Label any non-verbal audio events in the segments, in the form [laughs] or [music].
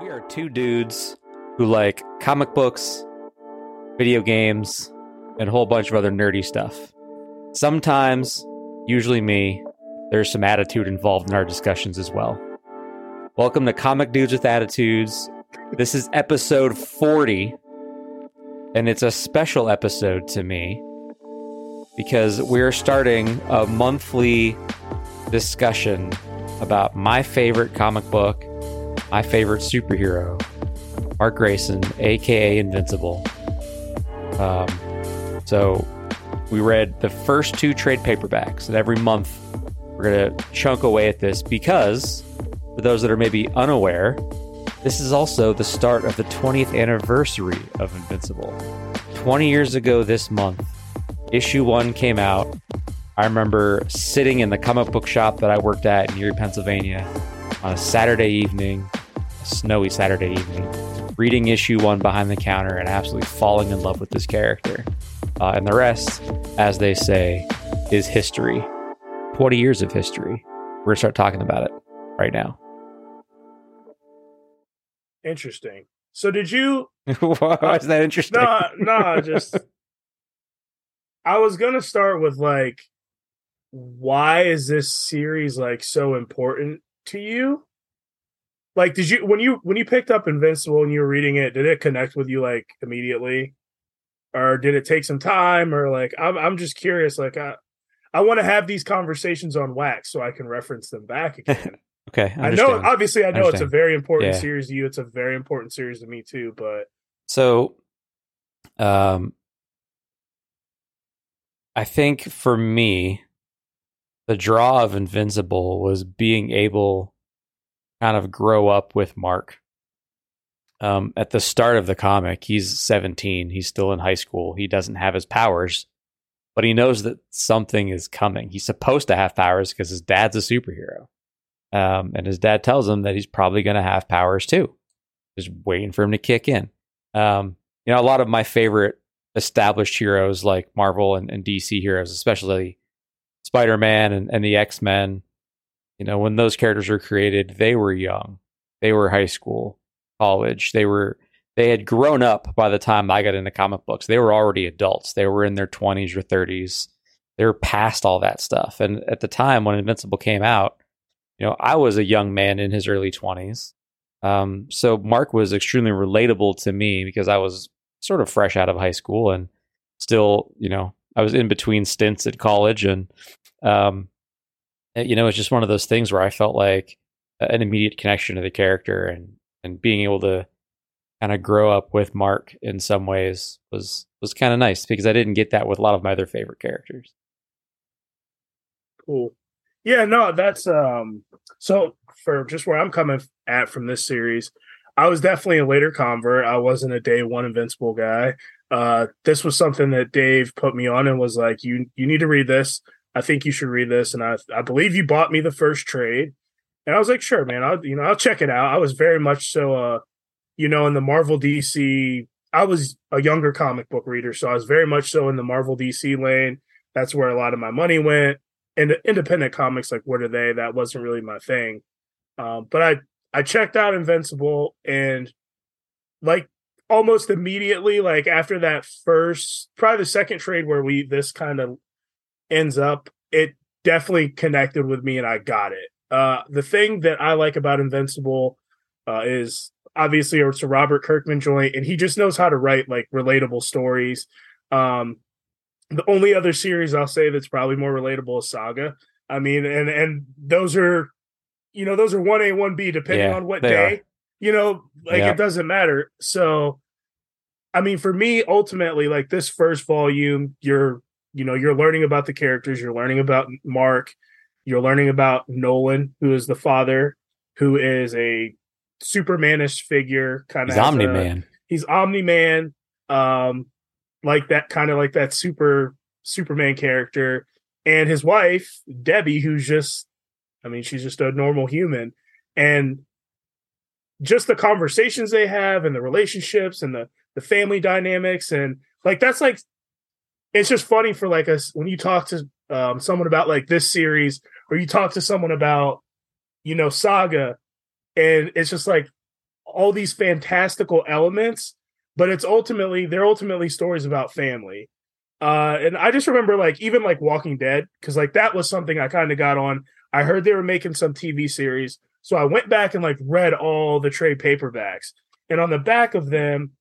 We are two dudes who like comic books, video games, and a whole bunch of other nerdy stuff. Sometimes, usually me, there's some attitude involved in our discussions as well. Welcome to Comic Dudes with Attitudes. This is episode 40, and it's a special episode to me because we're starting a monthly discussion about my favorite comic book, my favorite superhero, Mark Grayson, aka Invincible. Um, so we read the first two trade paperbacks, and every month we're going to chunk away at this because, for those that are maybe unaware, this is also the start of the 20th anniversary of Invincible. 20 years ago this month, issue one came out. I remember sitting in the comic book shop that I worked at in Erie, Pennsylvania on a Saturday evening, snowy Saturday evening, reading issue one behind the counter and absolutely falling in love with this character. Uh, and the rest, as they say, is history. 20 years of history. We're going to start talking about it right now. Interesting. So did you? [laughs] Why is that interesting? No, no, just. [laughs] I was gonna start with like, why is this series like so important to you? Like, did you when you when you picked up Invincible and you were reading it, did it connect with you like immediately, or did it take some time? Or like, I'm I'm just curious. Like, I I want to have these conversations on wax so I can reference them back [laughs] again. okay. I know, obviously, I know it's a very important Yeah. series to you. It's a very important series to me too. But So, um, I think for me, the draw of Invincible was being able kind of grow up with Mark. Um, at the start of the comic, he's 17. He's still in high school. He doesn't have his powers, but he knows that something is coming. He's supposed to have powers because his dad's a superhero. Um, and his dad tells him that he's probably going to have powers too. Just waiting for him to kick in. Um, you know, a lot of my favorite established heroes like Marvel and, and DC heroes, especially Spider Man and, and the X Men, you know, when those characters were created, they were young. They were high school, college. They were they had grown up by the time I got into comic books. They were already adults. They were in their twenties or thirties. They were past all that stuff. And at the time when Invincible came out, you know, I was a young man in his early twenties. Um, so Mark was extremely relatable to me because I was sort of fresh out of high school and still, you know, I was in between stints at college and, um, you know, it's just one of those things where I felt like an immediate connection to the character and, and being able to kind of grow up with Mark in some ways was, was kind of nice because I didn't get that with a lot of my other favorite characters. Cool. Yeah, no, that's um so for just where I'm coming at from this series, I was definitely a later convert. I wasn't a day one invincible guy. Uh this was something that Dave put me on and was like, You you need to read this. I think you should read this. And I I believe you bought me the first trade. And I was like, sure, man, I'll you know, I'll check it out. I was very much so uh, you know, in the Marvel DC, I was a younger comic book reader, so I was very much so in the Marvel DC lane. That's where a lot of my money went and independent comics like what are they that wasn't really my thing um, but i i checked out invincible and like almost immediately like after that first probably the second trade where we this kind of ends up it definitely connected with me and i got it uh the thing that i like about invincible uh is obviously it's a robert kirkman joint and he just knows how to write like relatable stories um the only other series I'll say that's probably more relatable is Saga. I mean, and and those are, you know, those are one A, one B, depending Yeah, on what day. are. You know, like Yeah. it doesn't matter. So, I mean, for me, ultimately, like this first volume, you're, you know, you're learning about the characters. You're learning about Mark. You're learning about Nolan, who is the father, who is a Supermanish figure, kind of Omni Man. he's Omni Man, um, like that kind of like that super Superman character, and his wife Debbie, who's just, I mean, she's just a normal human, and just the conversations they have and the relationships and the the family dynamics and like that's like it's just funny for like us when you talk to um, someone about like this series or you talk to someone about you know saga and it's just like all these fantastical elements, but it's ultimately they're ultimately stories about family. Uh, and I just remember like even like Walking Dead because like that was something I kind of got on. I heard they were making some TV series, so I went back and like read all the trade paperbacks, and on the back of them,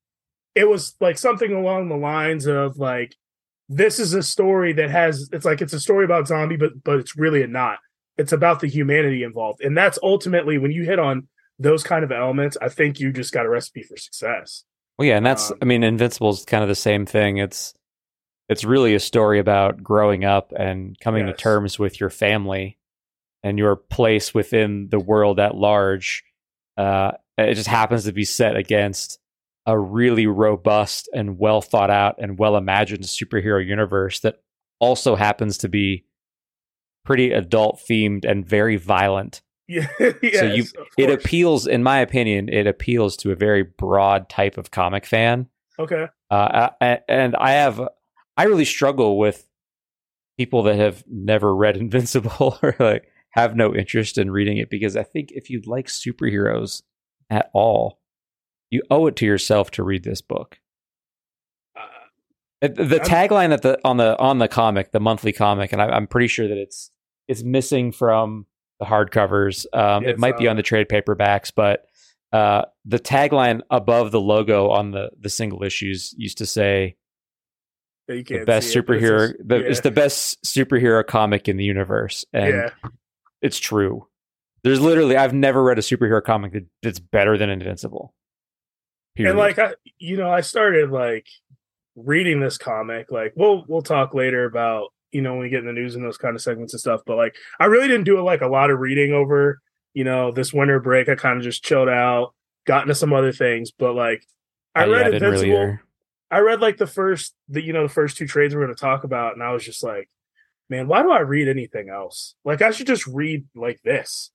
it was like something along the lines of like this is a story that has it's like it's a story about zombie, but but it's really a not. It's about the humanity involved, and that's ultimately when you hit on those kind of elements. I think you just got a recipe for success. Well, yeah, and that's um, I mean, Invincible is kind of the same thing. It's it's really a story about growing up and coming yes. to terms with your family and your place within the world at large. Uh, it just happens to be set against a really robust and well thought out and well imagined superhero universe that also happens to be pretty adult themed and very violent. Yeah, yes, [laughs] so you it appeals, in my opinion, it appeals to a very broad type of comic fan. Okay. Uh, and I have, I really struggle with people that have never read [laughs] Invincible or like have no interest in reading it because I think if you like superheroes at all, you owe it to yourself to read this book. Uh, the tagline that the on the on the comic, the monthly comic, and I, am pretty sure that it's it's missing from the hardcovers. Um, it might uh, be on the trade paperbacks, but uh, the tagline above the logo on the the single issues used to say the best superhero. It, the, yeah. It's the best superhero comic in the universe, and yeah. it's true. There's literally I've never read a superhero comic that, that's better than Invincible. Period. And like I, you know, I started like reading this comic. Like we'll we'll talk later about you know when we get in the news and those kind of segments and stuff. But like I really didn't do like a lot of reading over you know this winter break. I kind of just chilled out, got into some other things. But like I uh, read yeah, Invincible. Really I read like the first the you know the first two trades we're going to talk about, and I was just like, man, why do I read anything else? Like I should just read like this.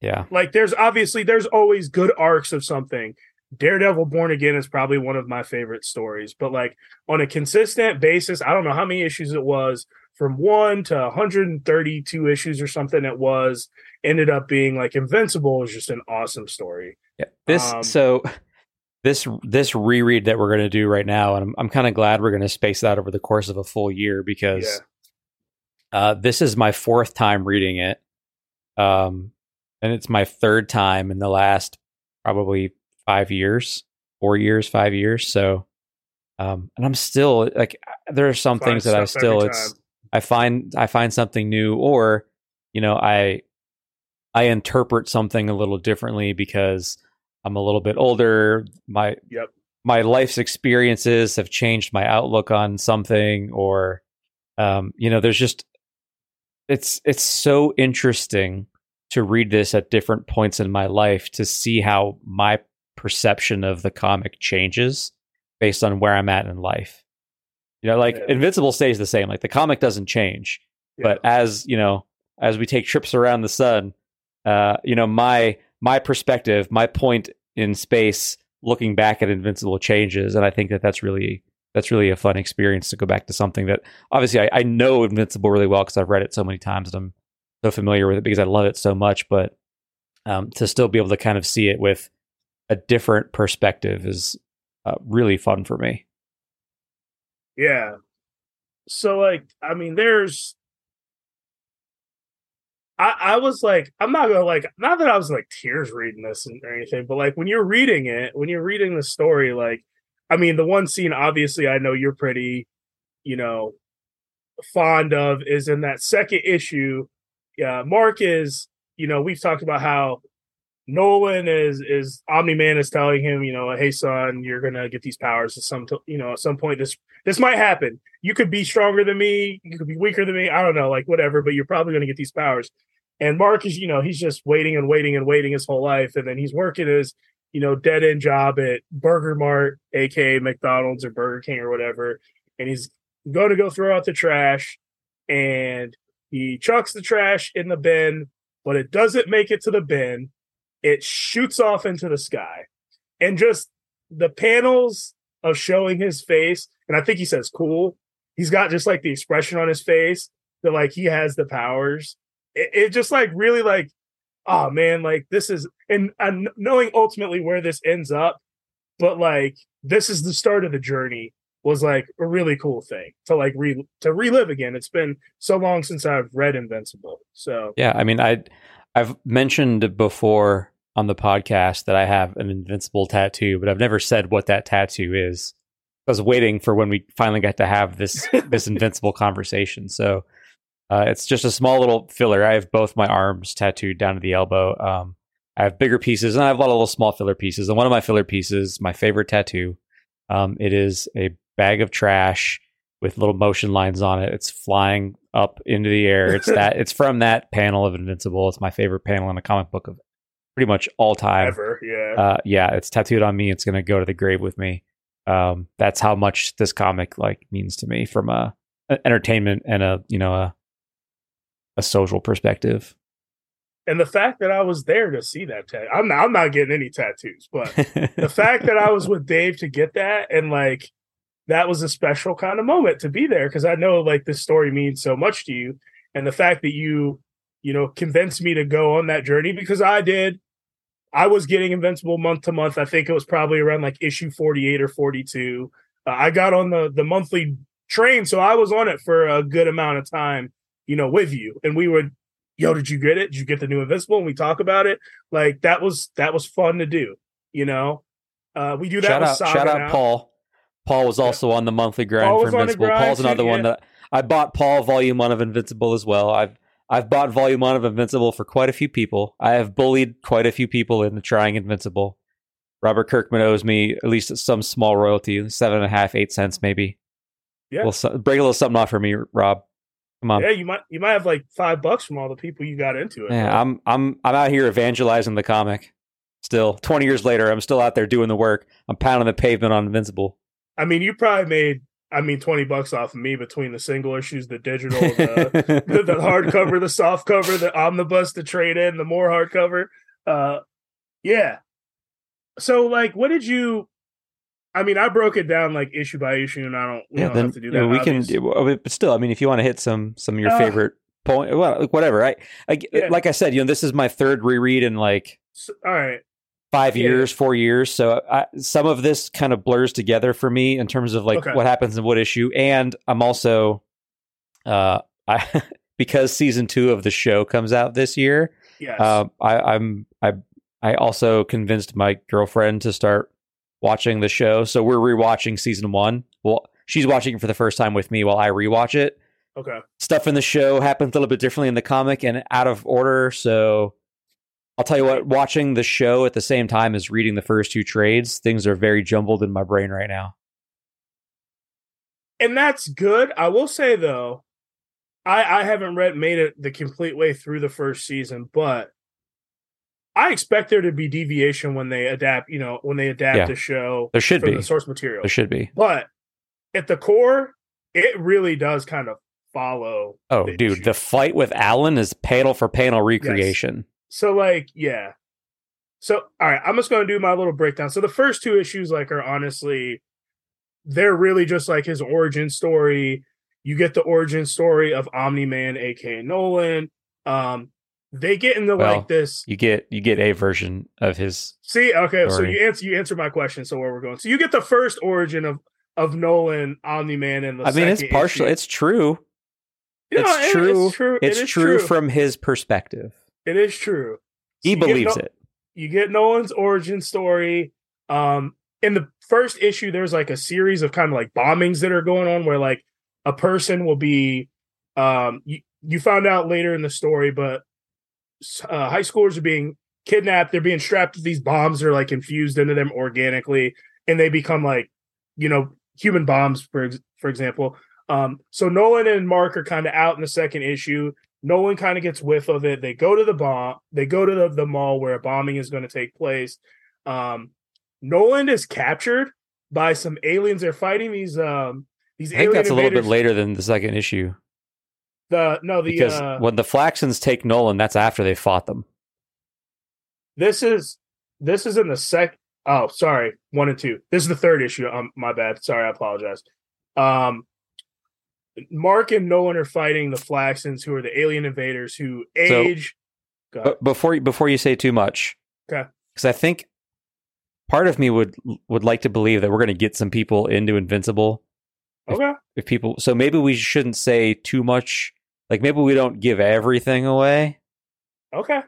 Yeah. Like there's obviously there's always good arcs of something Daredevil Born Again is probably one of my favorite stories, but like on a consistent basis, I don't know how many issues it was from one to 132 issues or something it was ended up being like Invincible is just an awesome story. Yeah. This um, so this this reread that we're going to do right now and I'm I'm kind of glad we're going to space that over the course of a full year because yeah. uh, this is my fourth time reading it. Um and it's my third time in the last probably five years, four years, five years. So, um, and I'm still like, there are some find things that I still, it's, I find, I find something new or, you know, I, I interpret something a little differently because I'm a little bit older. My, yep. my life's experiences have changed my outlook on something or, um, you know, there's just, it's, it's so interesting to read this at different points in my life to see how my perception of the comic changes based on where I'm at in life. You know, like yeah. Invincible stays the same. Like the comic doesn't change, yeah. but as you know, as we take trips around the sun, uh, you know, my my perspective, my point in space, looking back at Invincible changes, and I think that that's really that's really a fun experience to go back to something that obviously I, I know Invincible really well because I've read it so many times and I'm so familiar with it because I love it so much. But um, to still be able to kind of see it with a different perspective is uh, really fun for me. Yeah. So like, I mean, there's I, I was like, I'm not gonna like, not that I was like tears reading this or anything, but like when you're reading it, when you're reading the story, like, I mean, the one scene obviously I know you're pretty, you know, fond of is in that second issue. Yeah, Mark is, you know, we've talked about how Nolan is is Omni Man is telling him, you know, hey son, you're gonna get these powers at some, you know, at some point. This this might happen. You could be stronger than me. You could be weaker than me. I don't know, like whatever. But you're probably gonna get these powers. And Mark is, you know, he's just waiting and waiting and waiting his whole life, and then he's working his, you know, dead end job at Burger Mart, aka McDonald's or Burger King or whatever, and he's going to go throw out the trash, and he chucks the trash in the bin, but it doesn't make it to the bin it shoots off into the sky and just the panels of showing his face and i think he says cool he's got just like the expression on his face that like he has the powers it, it just like really like oh man, like this is and, and knowing ultimately where this ends up, but like this is the start of the journey was like a really cool thing to like re to relive again. It's been so long since I've read Invincible. So yeah, I mean, I I've mentioned before on the podcast that I have an Invincible tattoo, but I've never said what that tattoo is. I was waiting for when we finally got to have this [laughs] this Invincible conversation. So uh, it's just a small little filler. I have both my arms tattooed down to the elbow. Um, I have bigger pieces and I have a lot of little small filler pieces. And one of my filler pieces, my favorite tattoo, um, it is a bag of trash with little motion lines on it. It's flying up into the air. It's that. it's from that panel of Invincible. It's my favorite panel in a comic book of pretty much all time. Ever, yeah. Uh, yeah, it's tattooed on me. It's gonna go to the grave with me. Um, that's how much this comic like means to me from a, a entertainment and a you know a a social perspective. And the fact that I was there to see that tattoo, I'm not, I'm not getting any tattoos, but [laughs] the fact that I was with Dave to get that and like that was a special kind of moment to be there because I know like this story means so much to you. And the fact that you, you know, convinced me to go on that journey because I did. I was getting Invincible month to month. I think it was probably around like issue 48 or 42. Uh, I got on the the monthly train, so I was on it for a good amount of time, you know, with you. And we would, yo, did you get it? Did you get the new Invincible? And we talk about it. Like that was that was fun to do, you know. Uh, we do that. Shout out, shout out, Paul. Paul was also on the monthly grind for Invincible. Paul's another one that I bought Paul volume one of Invincible as well. I've I've bought volume one of Invincible for quite a few people. I have bullied quite a few people into trying Invincible. Robert Kirkman owes me at least some small royalty, seven and a half, eight cents maybe. Yeah, well, break a little something off for me, Rob. Come on. Yeah, you might you might have like five bucks from all the people you got into it. Yeah, bro. I'm I'm I'm out here evangelizing the comic. Still, twenty years later, I'm still out there doing the work. I'm pounding the pavement on Invincible. I mean, you probably made I mean, twenty bucks off of me between the single issues, the digital, the, [laughs] the, the hardcover, the soft cover, the omnibus, the trade in, the more hardcover. Uh, yeah. So, like, what did you? I mean, I broke it down like issue by issue, and I don't. We yeah, don't then have to do that. we obvious. can, but still, I mean, if you want to hit some some of your uh, favorite point, well, whatever. I, I yeah. like I said, you know, this is my third reread and like. So, all right five years, four years. So I, some of this kind of blurs together for me in terms of like okay. what happens in what issue. And I'm also, uh, [laughs] I because season two of the show comes out this year. Yes. Uh, I, I'm I I also convinced my girlfriend to start watching the show. So we're rewatching season one. Well, she's watching it for the first time with me while I rewatch it. Okay. Stuff in the show happens a little bit differently in the comic and out of order. So I'll tell you what, watching the show at the same time as reading the first two trades, things are very jumbled in my brain right now. And that's good. I will say though, I, I haven't read made it the complete way through the first season, but I expect there to be deviation when they adapt, you know, when they adapt yeah, the show. There should be the source material. There should be. But at the core, it really does kind of follow. Oh, dude, issue. the fight with Alan is panel for panel recreation. Yes. So like, yeah. So all right, I'm just gonna do my little breakdown. So the first two issues, like, are honestly, they're really just like his origin story. You get the origin story of Omni Man, aka Nolan. Um, they get into well, like this. You get you get a version of his. See, okay, story. so you answer you answer my question. So where we're going? So you get the first origin of of Nolan, Omni Man, and the. I mean, it's partial. It's true. it's, true. it's true. It's true. true from his perspective. It is true. He so believes no- it. You get Nolan's origin story. Um, in the first issue, there's like a series of kind of like bombings that are going on where like a person will be um you, you found out later in the story, but uh, high schoolers are being kidnapped. They're being strapped to these bombs. They're like infused into them organically, and they become like, you know, human bombs, for for example. Um, so Nolan and Mark are kind of out in the second issue. Nolan kind of gets whiff of it. They go to the bomb. They go to the, the mall where a bombing is going to take place. Um, Nolan is captured by some aliens. They're fighting these um these. Aliens. I think that's invaders. a little bit later than the second issue. The no the because uh, when the Flaxans take Nolan, that's after they fought them. This is this is in the sec. Oh, sorry, one and two. This is the third issue. Um, my bad. Sorry, I apologize. Um, Mark and Nolan are fighting the Flaxans, who are the alien invaders who age. Ahead. But before you- before you say too much, Okay. because I think part of me would would like to believe that we're going to get some people into Invincible. Okay. If people, so maybe we shouldn't say too much. Like maybe we don't give everything away, Okay.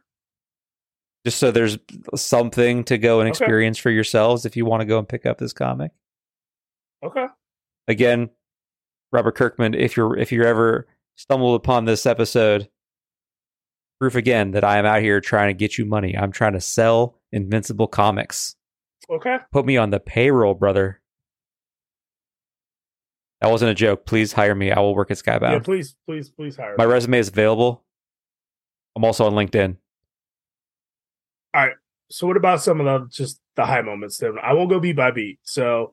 just so there's something to go and Okay. experience for yourselves if you want to go and pick up this comic. Okay. Again, Robert Kirkman, if you're if you're ever stumbled upon this episode, proof again that I am out here trying to get you money. I'm trying to sell Invincible comics. Okay. Put me on the payroll, brother. That wasn't a joke. Please hire me. I will work at Skybound. Yeah, please, please, please hire. Me. My me. resume is available. I'm also on LinkedIn. All right. So what about some of the just the high moments then i won't go beat by beat so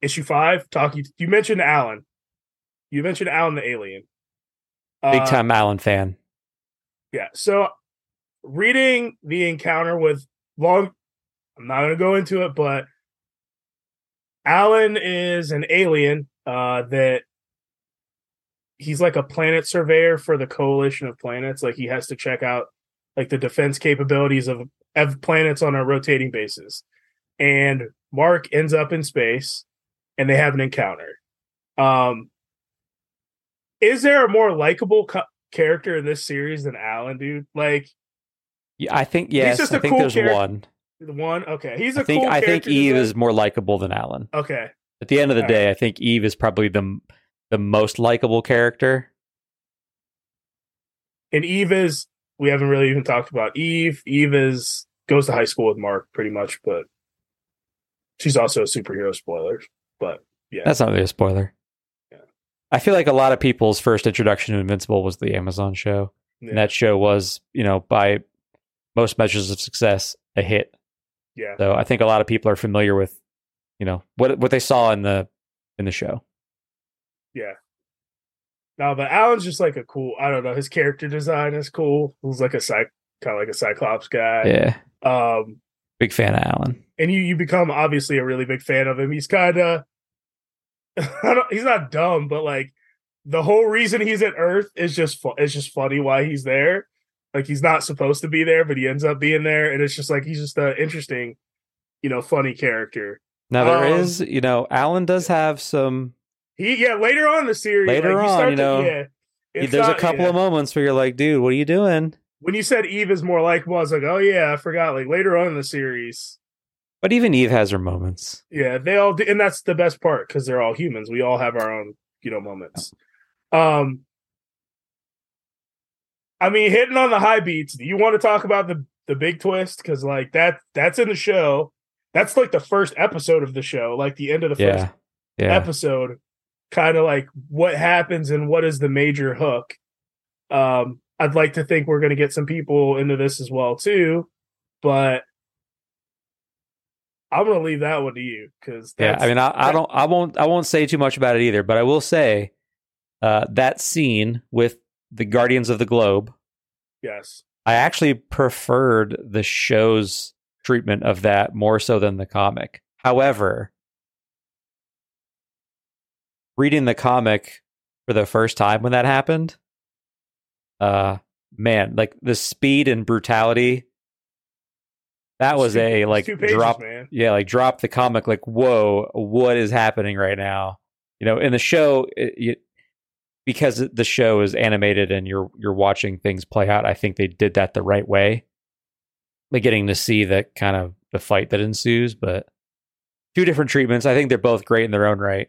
issue five talking you mentioned alan you mentioned alan the alien. Big Uh, time Alan fan. yeah so reading the encounter with long i'm not going to go into it but alan is an alien uh that he's like a planet surveyor for the coalition of planets. Like he has to check out like the defense capabilities of of planets on a rotating basis. And mark ends up in space and they have an encounter. Um is there a more likable co- character in this series than alan dude like Yeah, I think yes. I think cool there's character. one. the one okay he's a I think cool I think Eve design. is more likable than Alan. okay At the end of the All day, I think Eve is probably the the most likable character. and eve is we haven't really even talked about eve eve is goes to high school with mark pretty much but she's also a superhero spoiler but yeah That's not really a spoiler. I feel like a lot of people's first introduction to Invincible was the Amazon show. yeah, And that show was, you know, by most measures of success, a hit. yeah. So I think a lot of people are familiar with, you know, what what they saw in the in the show. Yeah. No, but Alan's just like a cool. I don't know. His character design is cool. He's like a psych, kind of like a Cyclops guy. Yeah. Um, Big fan of Alan. and you you become obviously a really big fan of him. He's kind of. [laughs] He's not dumb, but like the whole reason he's at Earth is just fu- it's just funny why he's there. Like he's not supposed to be there, but he ends up being there, and it's just like he's just an interesting, you know, funny character. Now there Um, is, you know, Alan does have some He yeah. Later on in the series, Later like, on, you to- know, yeah, there's not- a couple yeah. of moments where you're like, dude, what are you doing? when you said Eve is more likable, I was like, oh yeah, I forgot. Like later on in the series, But even Eve has her moments. yeah, they all do, and that's the best part because they're all humans. We all have our own, you know, moments. Um, I mean, hitting on the high beats. Do you want to talk about the the big twist? Because like that, that's in the show. That's like the first episode of the show, like the end of the first Yeah. Yeah. episode kind of like what happens and what is the major hook um i'd like to think we're going to get some people into this as well too but i'm going to leave that one to you because yeah. I mean, I, I don't, I won't, I won't say too much about it either. But I will say, uh, that scene with the Guardians of the Globe, yes I actually preferred the show's treatment of that more so than the comic. However, reading the comic for the first time when that happened, uh, man, like the speed and brutality, that was Two- a [laughs] like pages, drop man yeah, like drop the comic. Like, whoa, what is happening right now? You know, in the show, it, you, because the show is animated and you're you're watching things play out. I think they did that the right way, like getting to see the kind of the fight that ensues. But two different treatments. I think they're both great in their own right.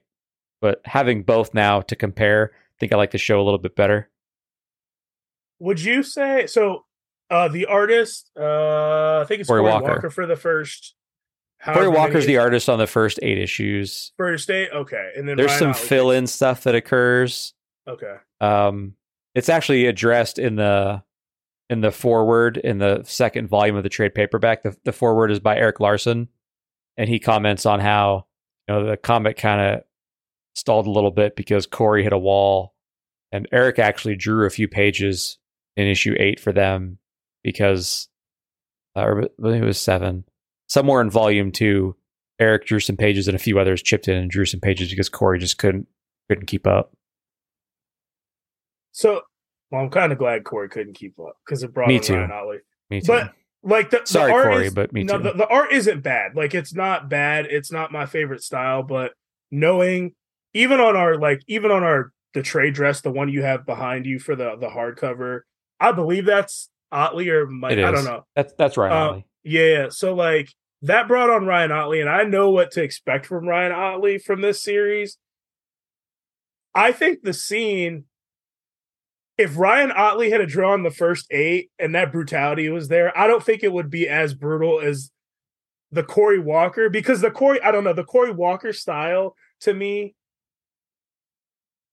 But having both now to compare, I think I like the show a little bit better. would you say so uh the artist uh i think it's Cory Cory Walker. walker. for the first many Walker's the artist on the first eight issues. first eight okay and then There's Ryan some Ottley- fill in stuff that occurs. okay Um, it's actually addressed in the in the foreword in the second volume of the trade paperback. The the foreword is by Erik Larsen, and he comments on how you know the comic kind of stalled a little bit because Cory hit a wall, and Erik actually drew a few pages in issue eight for them because, uh, or I believe it was seven, somewhere in volume two. Erik drew some pages and a few others chipped in and drew some pages because Cory just couldn't couldn't keep up. So Well, I'm kind of glad Cory couldn't keep up because it brought Me too. Ryan Ottley. Me too. But like the Sorry, the art Cory, is- but me no, too. The, the art isn't bad. Like it's not bad. It's not my favorite style, but knowing even on our like even on our the trade dress, the one you have behind you for the the hardcover, I believe that's Ottley or Mike. I don't know. that's that's right. Uh, Ollie. Yeah, so like that brought on Ryan Ottley, and I know what to expect from Ryan Ottley from this series. I think the scene, if Ryan Ottley had a drawn the first eight and that brutality was there, I don't think it would be as brutal as the Cory Walker because the Cory, I don't know, the Cory Walker style to me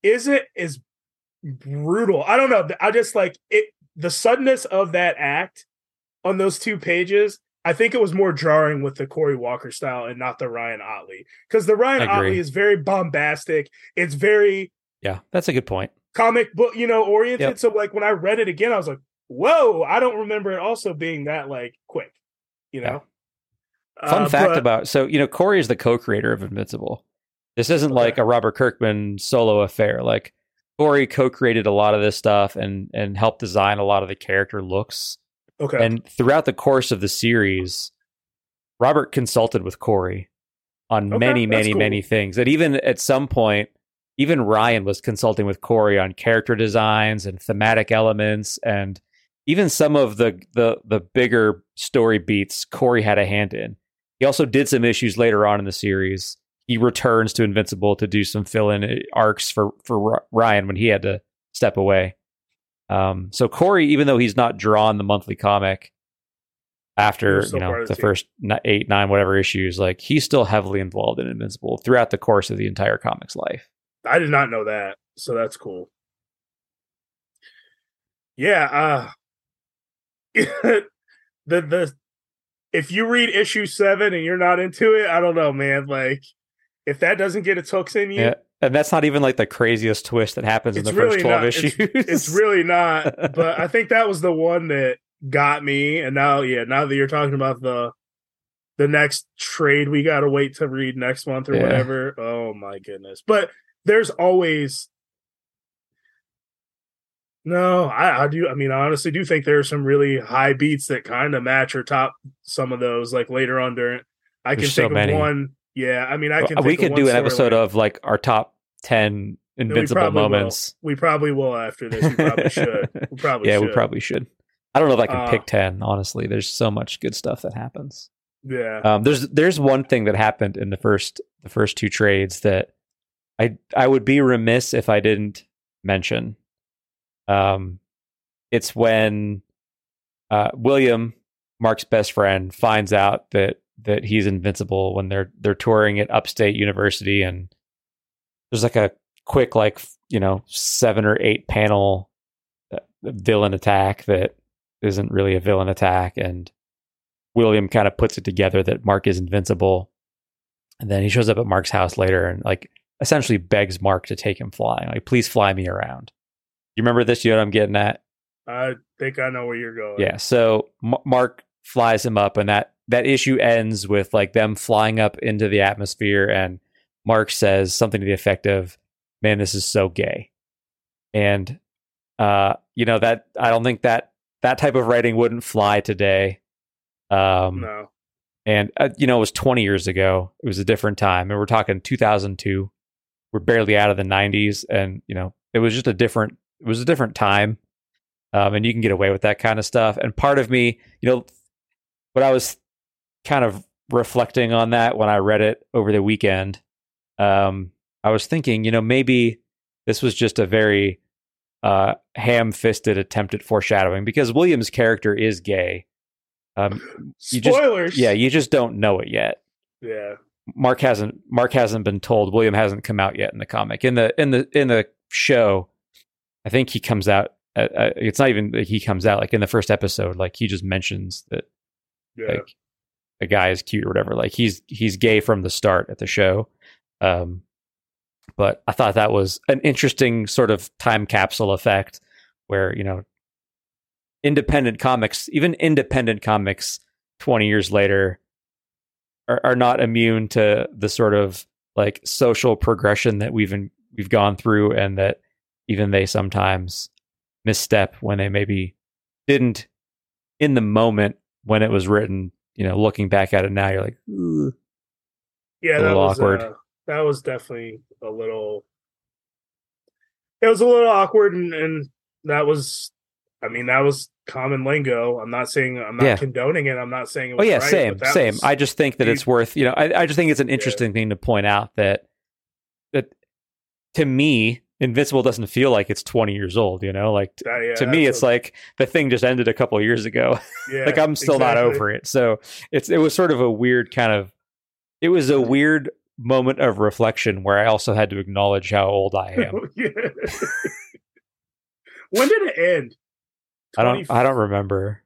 isn't as brutal. I don't know. I just like it the suddenness of that act on those two pages. I think it was more jarring with the Cory Walker style and not the Ryan Ottley because the Ryan. Ottley is very bombastic. It's very Yeah, that's a good point. comic book, you know, oriented. Yep. So like when I read it again, I was like, "Whoa!" I don't remember it also being that like quick, you know. Fun Uh, fact but- about so you know Cory is the co-creator of Invincible. This isn't like a Robert Kirkman solo affair. Like Cory co-created a lot of this stuff and and helped design a lot of the character looks. okay, And throughout the course of the series, Robert consulted with Cory on Okay, many, many, cool. many things. And even at some point, even Ryan was consulting with Cory on character designs and thematic elements, and even some of the the the bigger story beats. Cory had a hand in. He also did some issues later on in the series. He returns to Invincible to do some fill-in arcs for for Ryan when he had to step away. Um, so Cory, even though he's not drawn the monthly comic after you know the the team. first eight, nine, whatever issues, like he's still heavily involved in Invincible throughout the course of the entire comic's life. I did not know that, so that's cool. Yeah, uh [laughs] the the if you read issue seven and you're not into it, I don't know, man. Like if that doesn't get its hooks in you, Yeah, and that's not even like the craziest twist that happens in It's the first really twelve not. issues. it's really not. [laughs] But I think that was the one that got me. And now, yeah, now that you're talking about the the next trade, we got to wait to read next month or Yeah. whatever. Oh my goodness! But there's always no. I, I do. I mean, I honestly do think there are some really high beats that kind of match or top some of those. Like later on during, I can There's so think many. of one. Yeah, I mean, I can. we could do an episode of like our top ten we invincible will. moments. We probably will after this. We probably should. [laughs] We probably yeah, should. we probably should. I don't know if I can Uh, pick ten. Honestly, there's so much good stuff that happens. Yeah. Um, there's there's one thing that happened in the first the first two trades that I I would be remiss if I didn't mention. Um, it's when uh, William Mark's best friend finds out that that he's invincible when they're they're touring at Upstate University and there's like a quick like you know seven or eight panel uh, villain attack that isn't really a villain attack and William kind of puts it together that Mark is invincible. And then he shows up at Mark's house later and like essentially begs Mark to take him flying. Like, please fly me around. You remember this? You know what I'm getting at? I think I know where you're going. Yeah. So M- Mark flies him up, and that that issue ends with like them flying up into the atmosphere, and Mark says something to the effect of, "Man, this is so gay," and uh, you know that I don't think that that type of writing wouldn't fly today. Um, No. and uh, you know, it was 20 years ago. It was a different time, and we're talking 2002. We're barely out of the 90s, and you know, it was just a different. It was a different time, um, and you can get away with that kind of stuff. And part of me, you know, what I was kind of reflecting on that when I read it over the weekend, um, I was thinking, you know, maybe this was just a very uh, ham-fisted attempt at foreshadowing because William's character is gay. Um, You just- Spoilers. yeah, you just don't know it yet. Yeah. Mark hasn't Mark hasn't been told. William hasn't come out yet in the comic. In the in the in the show, I think he comes out. Uh, uh, it's not even that he comes out. Like in the first episode, like he just mentions that Yeah. like a guy is cute or whatever. Like he's he's gay from the start at the show. Um, but I thought that was an interesting sort of time capsule effect, where you know, independent comics, even independent comics, twenty years later, are, are not immune to the sort of like social progression that we've in, we've gone through, and that even they sometimes misstep when they maybe didn't in the moment when it was written. You know, looking back at it now, you're like. Yeah, that was awkward. Uh, that was definitely a little. It was a little awkward, and, and that was, I mean, that was common lingo. I'm not saying I'm not Yeah. condoning it. I'm not saying it Oh was yeah, right, same, same. was- I just think that you- it's worth, you know, I, I just think it's an interesting thing to point out that that to me, Invincible doesn't feel like it's 20 years old, you know? Like t- that- yeah, to me it's a- like the thing just ended a couple years ago. [laughs] yeah, like I'm still not over it. So it's it was sort of a weird kind of it was a weird moment of reflection where I also had to acknowledge how old I am. [laughs] Yeah. when did it end? I don't 20 I don't remember.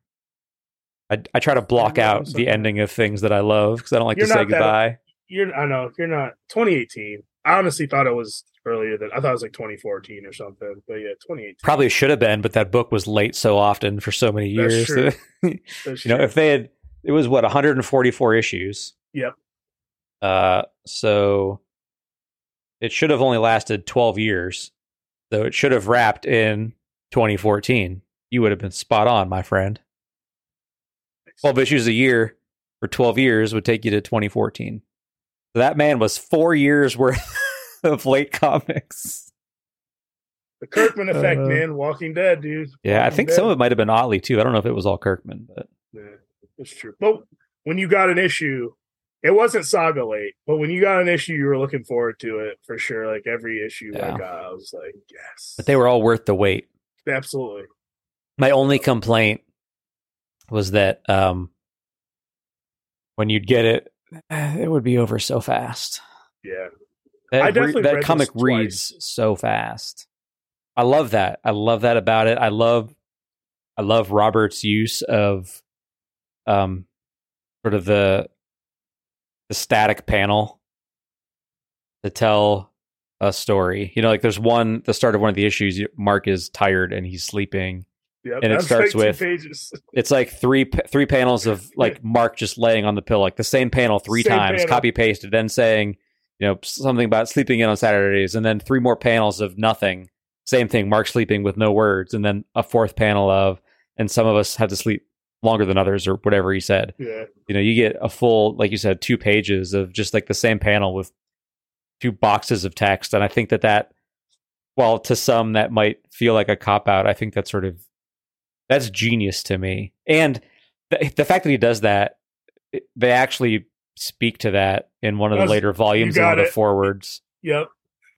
I, I try to block out the ending of things that I love because I don't like You're to say that- goodbye. You're. I know if you're not. 2018. I honestly thought it was earlier than I thought it was like 2014 or something. But yeah, 2018. Probably should have been, but that book was late so often for so many years. true. that- [laughs] you know, if they had, it was what 144 issues. Yep. Uh, so it should have only lasted 12 years. So it should have wrapped in 2014. You would have been spot on, my friend. 12 issues a year for 12 years would take you to 2014. So that man was four years worth [laughs] of late comics. the Kirkman effect, Uh, man. Walking Dead, dude. Yeah, I think Dead. some of it might have been Ottley too. I don't know if it was all Kirkman, but Yeah, it's true. But when you got an issue, it wasn't saga late, but when you got an issue, you were looking forward to it for sure. Like every issue Yeah. I got, I was like, yes. but they were all worth the wait. absolutely. My only complaint was that um, when you'd get it, it would be over so fast. Yeah. That, re- that comic reads so fast. I love that. I love that about it. I love, I love Robert's use of, um, sort of the the static panel to tell a story. You know, like there's one the start of one of the issues. Mark is tired and he's sleeping, Yep. And it starts with- pages. it's like three three panels of like Mark just laying on the pillow, like the same panel three Same times, panel. copy pasted, then saying, you know, something about sleeping in on Saturdays, and then three more panels of nothing. Same thing, Mark sleeping with no words, and then a fourth panel of, and some of us had to sleep longer than others or whatever he said. Yeah. You know, you get a full, like you said, two pages of just like the same panel with two boxes of text, and I think that that, while to some that might feel like a cop out, I think that sort of that's genius to me. And the, the fact that he does that, it- they actually speak to that in one of the later volumes in one of the forwards. Yep.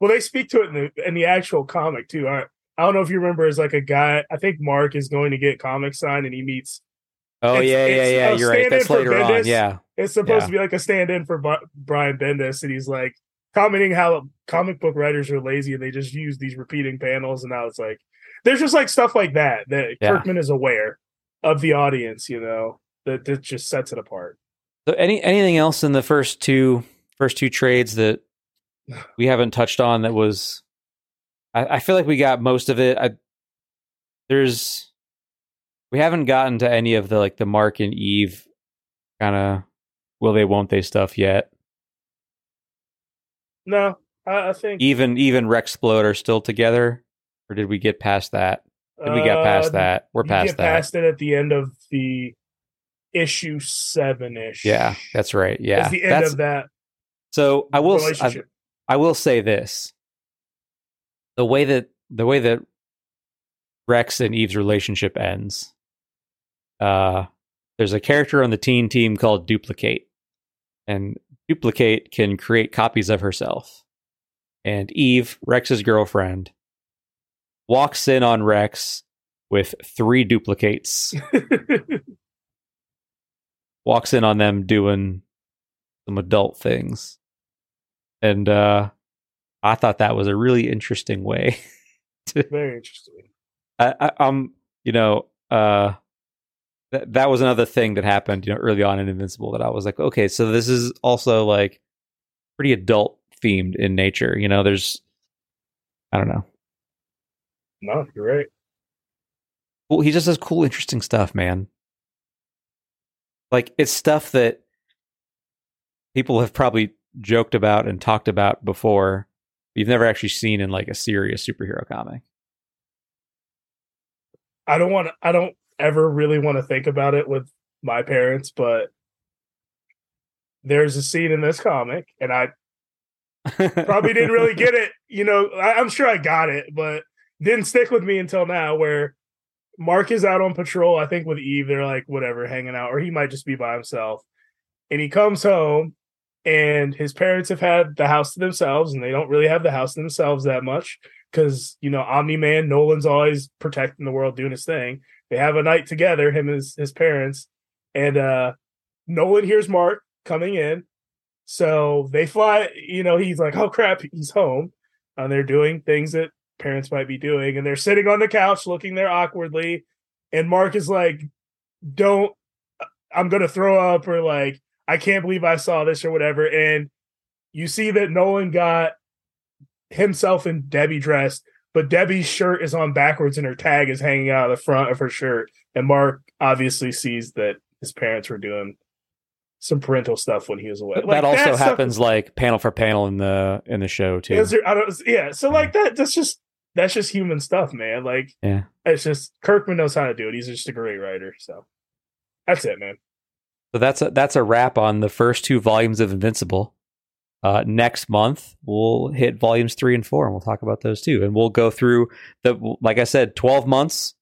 Well, they speak to it in the in the actual comic too. I, I don't know if you remember, as like a guy. I think Mark is going to get comic signed, and he meets. Oh It's- yeah, yeah, it's yeah. a You're right. That's later on. Yeah, It's supposed Yeah. to be like a stand-in for Bu- Brian Bendis, and he's like commenting how comic book writers are lazy and they just use these repeating panels. And now it's like there's just like stuff like that that Yeah. Kirkman is aware of the audience. You know that that just sets it apart. So any anything else in the first two first two trades that [sighs] we haven't touched on that was I, I feel like we got most of it. I there's we haven't gotten to any of the like the Mark and Eve kind of will they won't they stuff yet. No, I, I think Even even Rex Splode are still together, or did we get past that? Did we get past uh, that? We're past get that. past it at the end of the issue seven ish. Yeah, that's right. Yeah, it's the end that's of that so. I will. I. I will say this: the way that the way that Rex and Eve's relationship ends. Uh, there's a character on the teen team called Dupli-Kate, and Dupli-Kate can create copies of herself. And Eve, Rex's girlfriend, walks in on Rex with three duplicates. [laughs] walks in on them doing some adult things. And uh I thought that was a really interesting way. [laughs] Very interesting. I, I um you know, uh that that was another thing that happened, you know, early on in Invincible that I was like, okay, so this is also like pretty adult themed in nature. You know, there's I don't know. No, you're right. Well, he just does cool, interesting stuff, man. Like it's stuff that people have probably joked about and talked about before. You've never actually seen in like a serious superhero comic. I don't want I don't ever really want to think about it with my parents, but there's a scene in this comic, and I [laughs] probably didn't really get it. You know, I, I'm sure I got it, but didn't stick with me until now. Where Mark is out on patrol, I think with Eve, they're like whatever, hanging out, or he might just be by himself. And he comes home, and his parents have had the house to themselves, and they don't really have the house to themselves that much because you know Omni Man Nolan's always protecting the world, doing his thing. They have a night together, him and his, his parents, and uh Nolan hears Mark coming in, so they fly. You know, he's like, "Oh crap, he's home," and they're doing things that parents might be doing, and they're sitting on the couch looking there awkwardly, and Mark is like, "Don't." I'm gonna throw up, or like, I can't believe I saw this, or whatever. And you see that Nolan got himself and Debbie dressed, but Debbie's shirt is on backwards and her tag is hanging out of the front of her shirt. And Mark obviously sees that his parents were doing some parental stuff when he was away. But Like, that also stuff happens is- like panel for panel in the in the show too. there- I don't, yeah, so like that. That's just that's just human stuff, man. Like Yeah. it's just Kirkman knows how to do it. He's just a great writer. So that's it, man. So that's a, that's a wrap on the first two volumes of Invincible. Uh, next month we'll hit volumes three and four, and we'll talk about those too. And we'll go through the like I said, twelve months.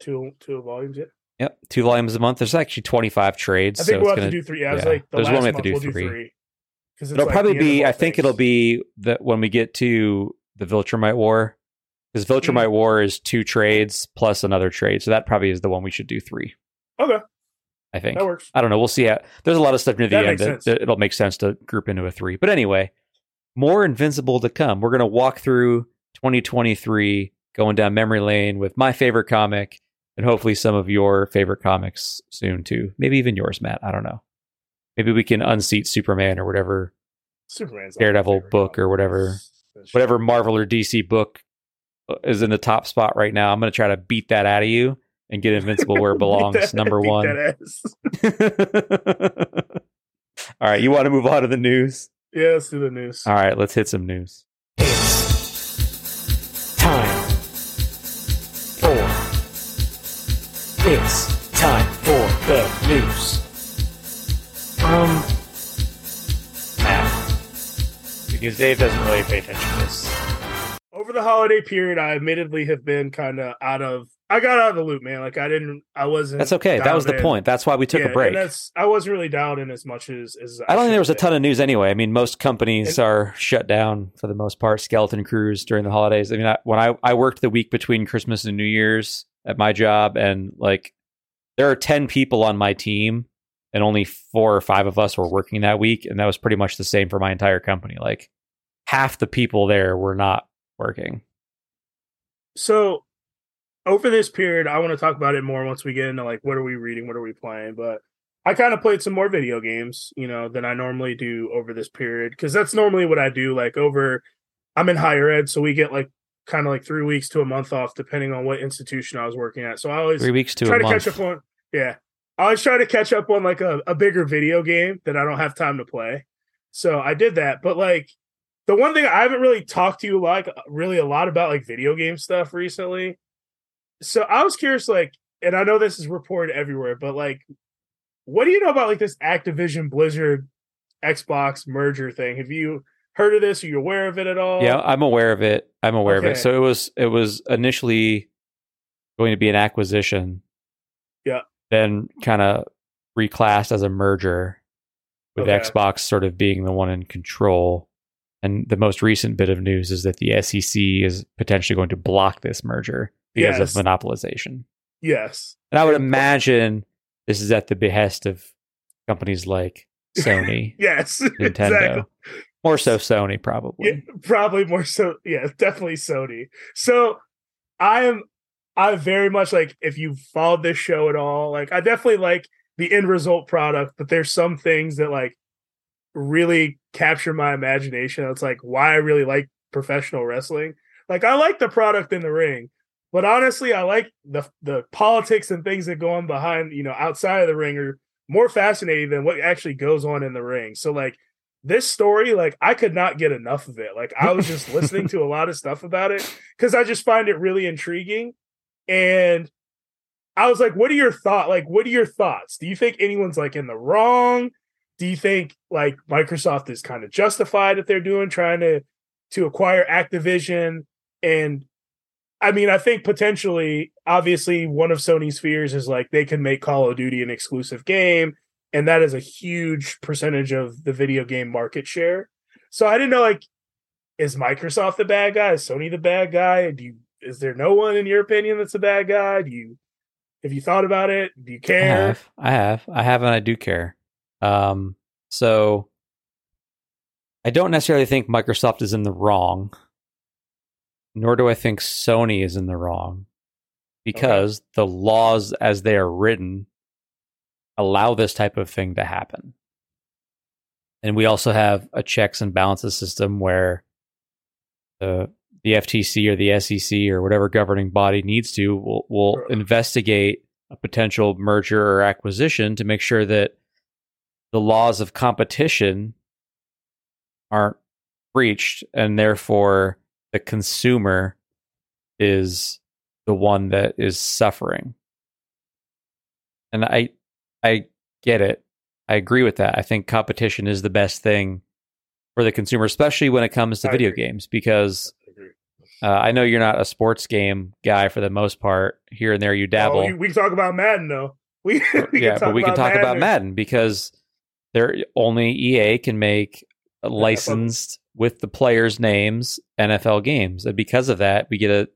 Two two volumes. Yeah, Yep, two volumes a month. There's actually twenty five trades. I think so we'll have gonna, to do three. Yeah, yeah. like the There's last one we have to do we'll three. three. Because It'll probably be. I think it'll be that when we get to the Viltrumite War, because Viltrumite Mm. War is two trades plus another trade, so that probably is the one we should do three. okay. I think. That works. I don't know. We'll see. How, there's a lot of stuff near the That end that, that it'll make sense to group into a three. But anyway, more Invincible to come. We're going to walk through 2023, going down memory lane with my favorite comic and hopefully some of your favorite comics soon too. Maybe even yours, Matt. I don't know. Maybe we can unseat Superman or whatever, Superman's Daredevil book or whatever, whatever Marvel or DC book uh, is in the top spot right now. I'm going to try to beat that out of you and get Invincible where it [laughs] Beat belongs, that- number beat one. that ass. [laughs] All right, you want to move on to the news? Yeah, let's do the news. All right, let's hit some news. It's time for. It's time for the news. Because Dave doesn't really pay attention to this. Over the holiday period, I admittedly have been kind of out of. I got out of the loop, man. Like I didn't. I wasn't. That's okay. That was the in. point. That's why we took Yeah, a break. and That's. I wasn't really dialed in as much as. as I don't think there was a ton of news anyway. I mean, most companies And- are shut down for the most part. Skeleton crews during the holidays. I mean, I, when I I worked the week between Christmas and New Year's at my job, and like there are ten people on my team, and only four or five of us were working that week, and that was pretty much the same for my entire company. Like half the people there were not working. So, over this period, I want to talk about it more once we get into like what are we reading, what are we playing. But I kind of played some more video games, you know, than I normally do over this period because that's normally what I do. Like over, I'm in higher ed, so we get like kind of like three weeks to a month off depending on what institution I was working at. So I always Three weeks to try to month. catch up on yeah i always try to catch up on like a, a bigger video game that i don't have time to play so i did that but like the one thing i haven't really talked to you like really a lot about like video game stuff recently so i was curious like and i know this is reported everywhere but like what do you know about like this activision blizzard xbox merger thing have you heard of this are you aware of it at all Yeah, I'm aware of it. I'm aware of it. So it was it was initially going to be an acquisition. Yeah. Then kind of reclassed as a merger with Okay. Xbox sort of being the one in control. And the most recent bit of news is that the SEC is potentially going to block this merger because Yes. of monopolization. yes And I would imagine this is at the behest of companies like Sony, [laughs] yes Nintendo. exactly More so Sony probably. Yeah, probably more so. Yeah, definitely Sony. So I am. I very much like if you followed this show at all. Like I definitely like the end result product, but there's some things that like really capture my imagination. It's like why I really like professional wrestling. Like I like the product in the ring, but honestly, I like the the politics and things that go on behind, you know, outside of the ring are more fascinating than what actually goes on in the ring. So like this story, like I could not get enough of it. Like I was just listening to a lot of stuff about it because I just find it really intriguing. And I was like, what are your thought? Like, what are your thoughts? Do you think anyone's like in the wrong? Do you think like Microsoft is kind of justified that they're doing trying to to acquire Activision? And I mean, I think potentially, obviously, one of Sony's fears is like they can make Call of Duty an exclusive game, and that is a huge percentage of the video game market share. So I didn't know like, is Microsoft the bad guy? Is Sony the bad guy? Do you is there no one in your opinion that's a bad guy? Do you have you thought about it? Do you I care? have, I have, I have, and I do care. Um, so I don't necessarily think Microsoft is in the wrong, nor do I think Sony is in the wrong, because the laws as they are written allow this type of thing to happen. And we also have a checks and balances system where the the FTC or the SEC or whatever governing body needs to will, will investigate a potential merger or acquisition to make sure that the laws of competition aren't breached and therefore the consumer is the one that is suffering. And I I get it. I agree with that. I think competition is the best thing for the consumer, especially when it comes to I video agree. games because uh, I know you're not a sports game guy for the most part. Here and there, you dabble. Oh, we can talk about Madden though. [laughs] We, we yeah, but we can talk about Madden because there only EA can make licensed with the players' names NFL games, and because of that, we get a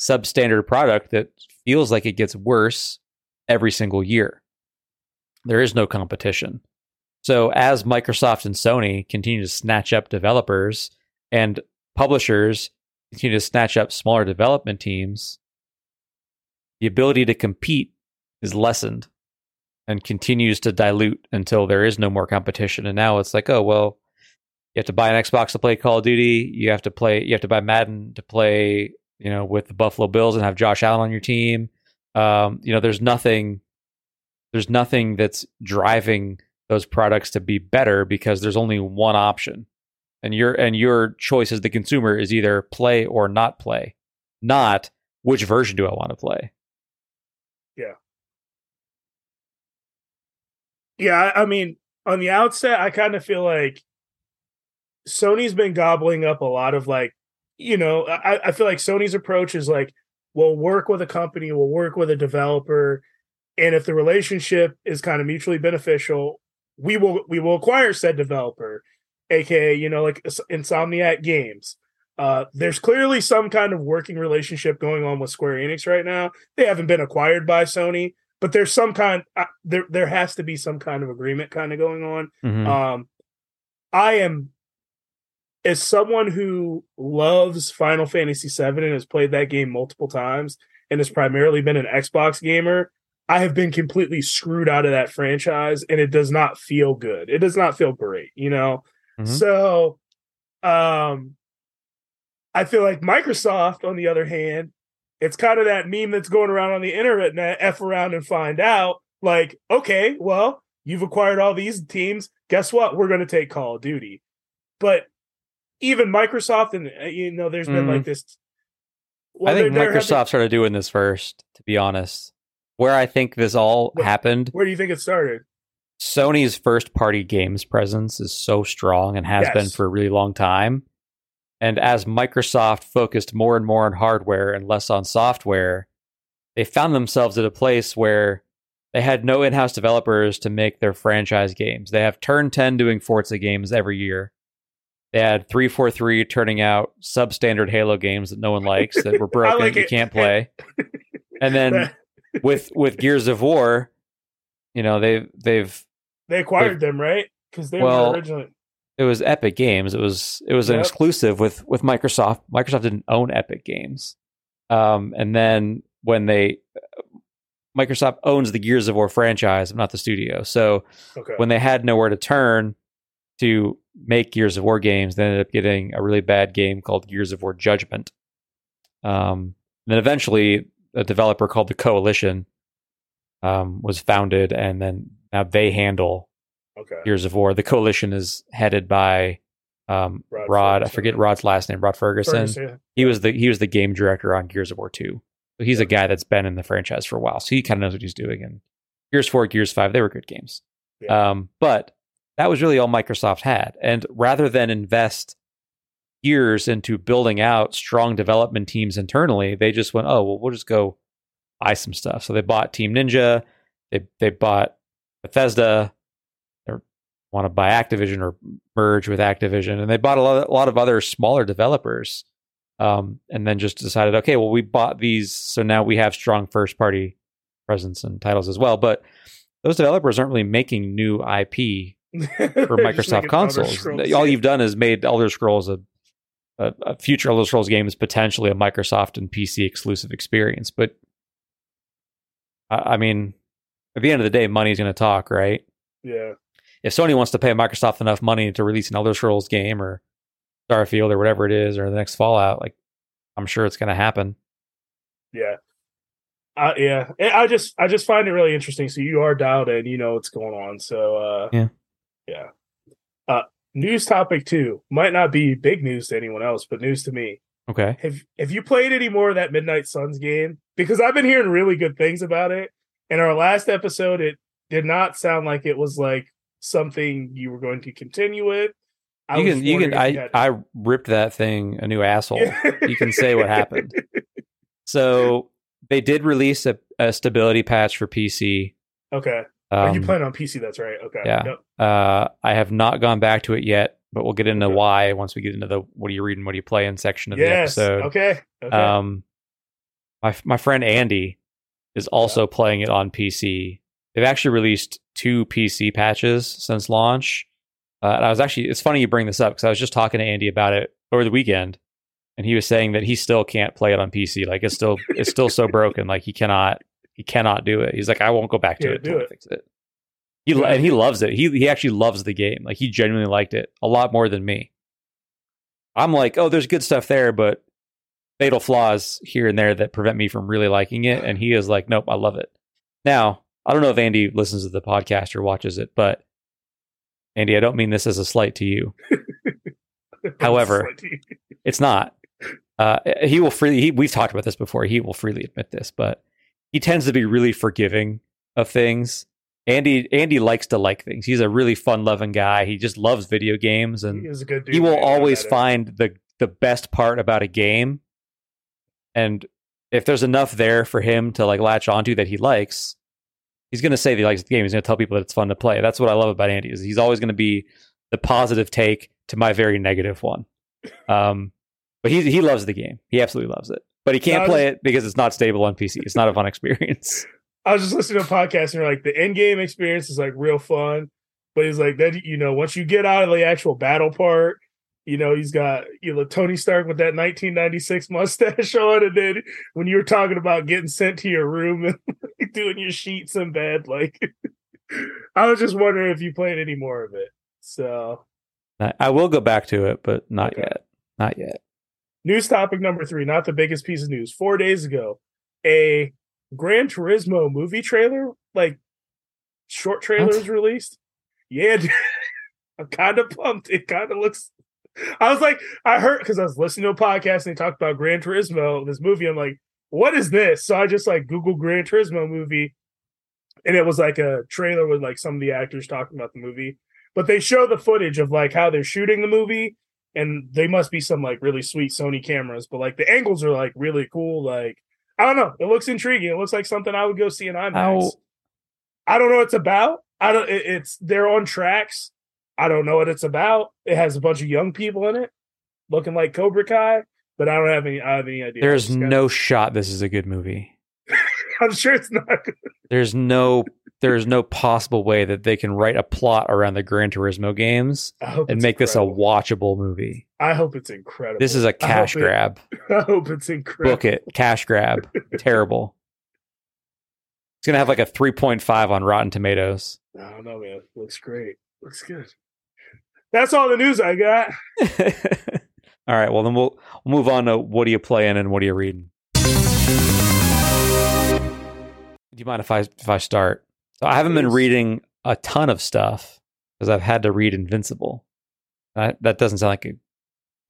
substandard product that feels like it gets worse every single year. There is no competition. So as Microsoft and Sony continue to snatch up developers and publishers continue to snatch up smaller development teams, the ability to compete is lessened and continues to dilute until there is no more competition. And now it's like, oh well, you have to buy an Xbox to play Call of Duty. You have to play. You have to buy Madden to play. You know, with the Buffalo Bills and have Josh Allen on your team. Um, you know, there's nothing. There's nothing that's driving those products to be better because there's only one option, and your and your choice as the consumer is either play or not play, not which version do I want to play. Yeah, yeah I mean, on the outset, I kind of feel like Sony's been gobbling up a lot of like, you know, I, I feel like Sony's approach is like, we'll work with a company, we'll work with a developer, and if the relationship is kind of mutually beneficial, we will we will acquire said developer, aka you know like Insomniac Games. Uh, there's clearly some kind of working relationship going on with Square Enix right now. They haven't been acquired by Sony, but there's some kind uh, there there has to be some kind of agreement kind of going on. Mhm. Um, I am as someone who loves Final Fantasy VII and has played that game multiple times and has primarily been an Xbox gamer. I have been completely screwed out of that franchise, and it does not feel good. It does not feel great, you know. Mhm. So, um, I feel like Microsoft, on the other hand, it's kind of that meme that's going around on the internet, and f around and find out. Like, okay, well, you've acquired all these teams. Guess what? We're going to take Call of Duty. But even Microsoft, and uh, you know, there's been Mhm. like this. I think there- there have Microsoft started doing this first, to be honest. Where I think this all Where- happened, where do you think it started? Sony's first party games presence is so strong and has Yes. been for a really long time. And as Microsoft focused more and more on hardware and less on software, they found themselves at a place where they had no in house developers to make their franchise games. They have Turn 10 doing Forza games every year. They had 343 turning out substandard Halo games that no one likes, that were [laughs] broken, like you can't play. [laughs] And then with with Gears of War, you know, they they've They acquired them, right? Because they Well, were originally. it was Epic Games. It was it was an exclusive with with Microsoft. Microsoft didn't own Epic Games, um, and then when they Microsoft owns the Gears of War franchise, not the studio. So Okay. when they had nowhere to turn to make Gears of War games, they ended up getting a really bad game called Gears of War Judgment. Um, then eventually, a developer called the Coalition um, was founded, and then now they handle okay. Gears of War. The Coalition is headed by um, Rod Rod. I forget Rod's last name. Rod Ferguson. Ferguson. He was the he was the game director on Gears of War two. So he's a guy that's been in the franchise for a while, so he kind of knows what he's doing. And Gears Four, Gears Five, they were good games. Yeah. Um, but that was really all Microsoft had. And rather than invest years into building out strong development teams internally, they just went, oh well, we'll just go buy some stuff. So they bought Team Ninja, they they bought Bethesda, they want to buy Activision or merge with Activision, and they bought a lot, a lot of other smaller developers. Um, and then just decided, okay, well, we bought these, so now we have strong first party presence and titles as well. But those developers aren't really making new IP [laughs] for Microsoft consoles. All you've done is made Elder Scrolls a, a, a future Elder Scrolls game is potentially a Microsoft and PC exclusive experience. But I, I mean, at the end of the day, money's going to talk, right? yeah. If Sony wants to pay Microsoft enough money to release an Elder Scrolls game or Starfield or whatever it is, or the next Fallout, like I'm sure it's going to happen. Yeah. Uh, yeah. I just I just find it really interesting. So you are dialed in, you know what's going on. So uh Yeah. Yeah. Uh news topic two. Might not be big news to anyone else, but news to me. Okay. Have have you played any more of that Midnight Suns game? Because I've been hearing really good things about it. In our last episode, it did not sound like it was like something you were going to continue with. I you can you can I had- I ripped that thing a new asshole. you can say what happened. [laughs] So they did release a, a stability patch for PC. Okay. Um, Are you playing on PC? That's right. Okay. yeah. Yep. Uh, I have not gone back to it yet, but we'll get into Okay. why once we get into the what are you reading, what are you playing section of Yes. the episode. Okay. Okay. Um, my my friend Andy is also playing it on PC. They've actually released two PC patches since launch. Uh, and I was actually it's funny you bring this up because I was just talking to Andy about it over the weekend, and he was saying that he still can't play it on PC. Like it's still it's still so [laughs] broken. Like he cannot he cannot do it. He's like I won't go back to Yeah, it do until I fix it. He lo- and he loves it. He he actually loves the game. Like he genuinely liked it a lot more than me. I'm like, oh, there's good stuff there, but fatal flaws here and there that prevent me from really liking it. And he is like, nope, I love it. Now, I don't know if Andy listens to the podcast or watches it, but Andy, I don't mean this as a slight to you. [laughs] however- It's not. Uh, he will freely. He, we've talked about this before. He will freely admit this, but he tends to be really forgiving of things. Andy Andy likes to like things. He's a really fun-loving guy. He just loves video games, and he is a good dude. he will always find the the best part about a game and if there's enough there for him to like latch onto that he likes he's going to say that he likes the game. He's going to tell people that it's fun to play. That's what i love about andy is he's always going to be the positive take to my very negative one. Um but he he loves the game. He absolutely loves it. But he can't play it because it's not stable on pc it's not a fun experience. [laughs] I was just listening to a podcast and you're like the end game experience is like real fun, but he's like that you know once you get out of the actual battle part, you know he's got you know Tony Stark with that 1996 mustache [laughs] on, and then when you were talking about getting sent to your room [laughs] and doing your sheets in bed, like [laughs] I was just wondering if you played any more of it. So I- will go back to it but not Okay. yet not yet News topic number three, not the biggest piece of news. Four days ago, a Gran Turismo movie trailer, like short trailer, What? was released. Yeah, dude. I'm kind of pumped. It kind of looks. I was like, I heard because I was listening to a podcast and they talked about Gran Turismo, this movie. I'm like, what is this? So I just like Google Gran Turismo movie, and it was like a trailer with like some of the actors talking about the movie. But they show the footage of like how they're shooting the movie and they must be some like really sweet Sony cameras, but like the angles are like really cool. Like I don't know, it looks intriguing. It looks like something I would go see in IMAX. How- I don't know what it's about. I don't. It, it's they're on tracks. I don't know what it's about. It has a bunch of young people in it, looking like Cobra Kai, but I don't have any. I have any idea. there's no shot this is a good movie [laughs] I'm sure it's not. good. there's no there's no possible way that they can write a plot around the Gran Turismo games and make this a watchable movie. I hope it's incredible. This is a cash it- grab. [laughs] I hope it's incredible. Book it. Cash grab. [laughs] Terrible. It's gonna have like a 3.5 on Rotten Tomatoes. I don't know, man. Looks great. Looks good. That's all the news I got. [laughs] All right, well then we'll, we'll move on to what are you playing and what are you reading. Do you mind if I if I start? So I haven't been reading a ton of stuff because I've had to read Invincible. I, that doesn't sound like a.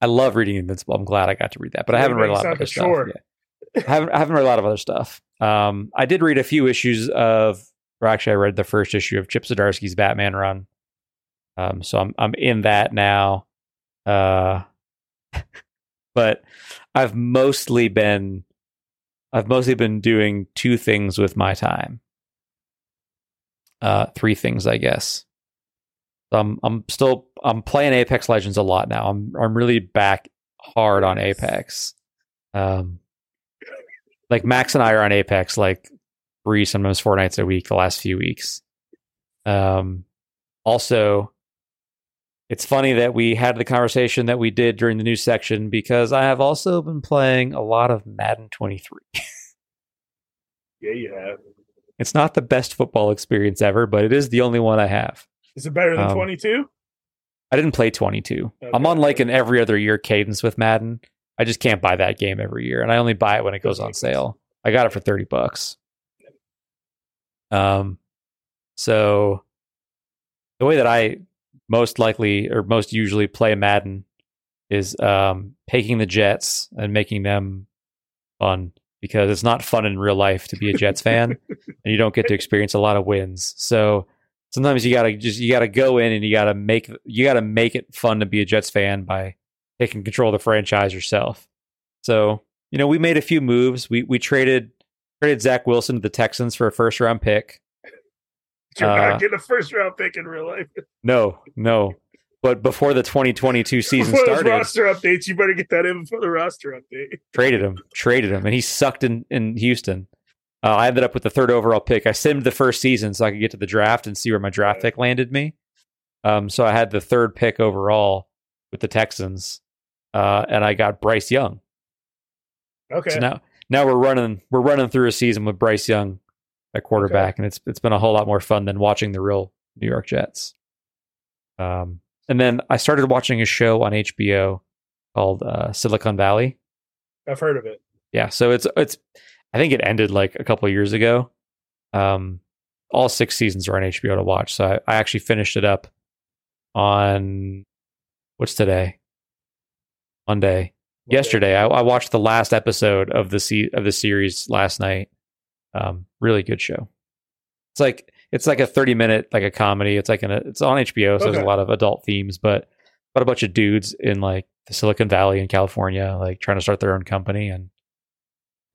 I love reading Invincible. I'm glad I got to read that, but I haven't read a lot of other like stuff. yet. I haven't I haven't read a lot of other stuff. Um, I did read a few issues of, or actually, I read the first issue of Chip Zdarsky's Batman run. Um, so I'm I'm in that now. Uh, [laughs] but I've mostly been I've mostly been doing two things with my time. Uh, three things, I guess. I'm I'm still I'm playing Apex Legends a lot now. I'm I'm really back hard on Apex. Um, like Max and I are on Apex like three, sometimes four nights a week the last few weeks. Um, also, it's funny that we had the conversation that we did during the news section because I have also been playing a lot of Madden 23. [laughs] Yeah, you have. it's not the best football experience ever, but it is the only one I have. Is it better than Um, 22? I didn't play 22. I'm Okay. on like an every other year cadence with Madden. I just can't buy that game every year, and I only buy it when it goes on sale. I got it for 30 bucks. Um, so the way that I most likely or most usually play Madden is um, taking the Jets and making them fun because it's not fun in real life to be a Jets fan, and you don't get to experience a lot of wins. So sometimes you gotta just you gotta go in and you gotta make you gotta make it fun to be a Jets fan by taking control of the franchise yourself. So you know we made a few moves. We we traded traded Zach Wilson to the Texans for a first round pick. You're uh, not getting a first round pick in real life. [laughs] No, no. But before the 2022 season Before started, roster updates, you better get that in before the roster update. [laughs] traded him, traded him, and he sucked in in Houston. Uh, I ended up with the third overall pick. I simmed the first season so I could get to the draft and see where my draft pick landed me. Um, so I had the third pick overall with the Texans, uh, and I got Bryce Young. Okay. So now, now we're running we're running through a season with Bryce Young at quarterback, and it's it's been a whole lot more fun than watching the real New York Jets. Um, and then I started watching a show on HBO called uh, Silicon Valley. I've heard of it. Yeah, so it's it's I think it ended like a couple years ago. Um, all six seasons are on HBO to watch, so I, I actually finished it up on what's today? Monday yesterday. I, I watched the last episode of the se- of the series last night. Um, really good show. It's like it's like a thirty minute like a comedy. It's like an it's on HBO, so there's a lot of adult themes, but but a bunch of dudes in like the Silicon Valley in California, like trying to start their own company, and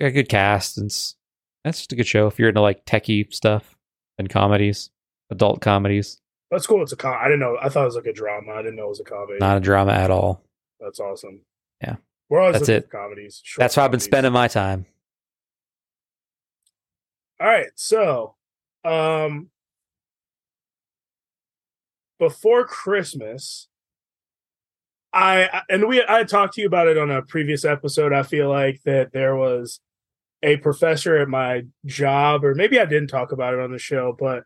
got a good cast. And it's that's just a good show if you're into like techie stuff and comedies, adult comedies. That's cool. It's a com. I didn't know. I thought it was like a drama. I didn't know it was a comedy. Not a drama at all. That's awesome. Yeah. We're always That's it. comedies. That's how I've been spending my time. All right. So, um, before Christmas, I and we I talked to you about it on a previous episode. I feel like that there was a professor at my job, or maybe I didn't talk about it on the show, but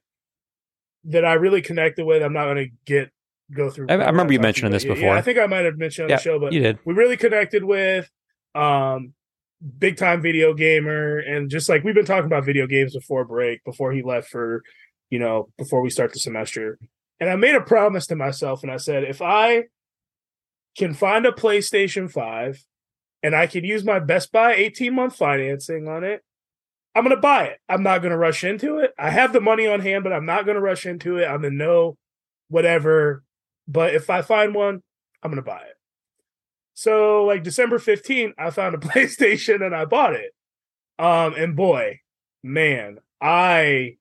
that I really connected with. I'm not going to get go through. I- I remember you mentioning this before. Yeah, I think I might have mentioned on Yeah, the show, but You did. we really connected with um big time video gamer and just like we've been talking about video games before break before he left for you know before we start the semester. And i made a promise to myself and i said if i can find a playstation 5 and i can use my best buy 18 month financing on it i'm going to buy it. I'm not going to rush into it. I have the money on hand but i'm not going to rush into it. I'm in no whatever. But if i find one i'm going to buy it so like December 15th, I found a [laughs] PlayStation and I bought it. Um and boy, man, I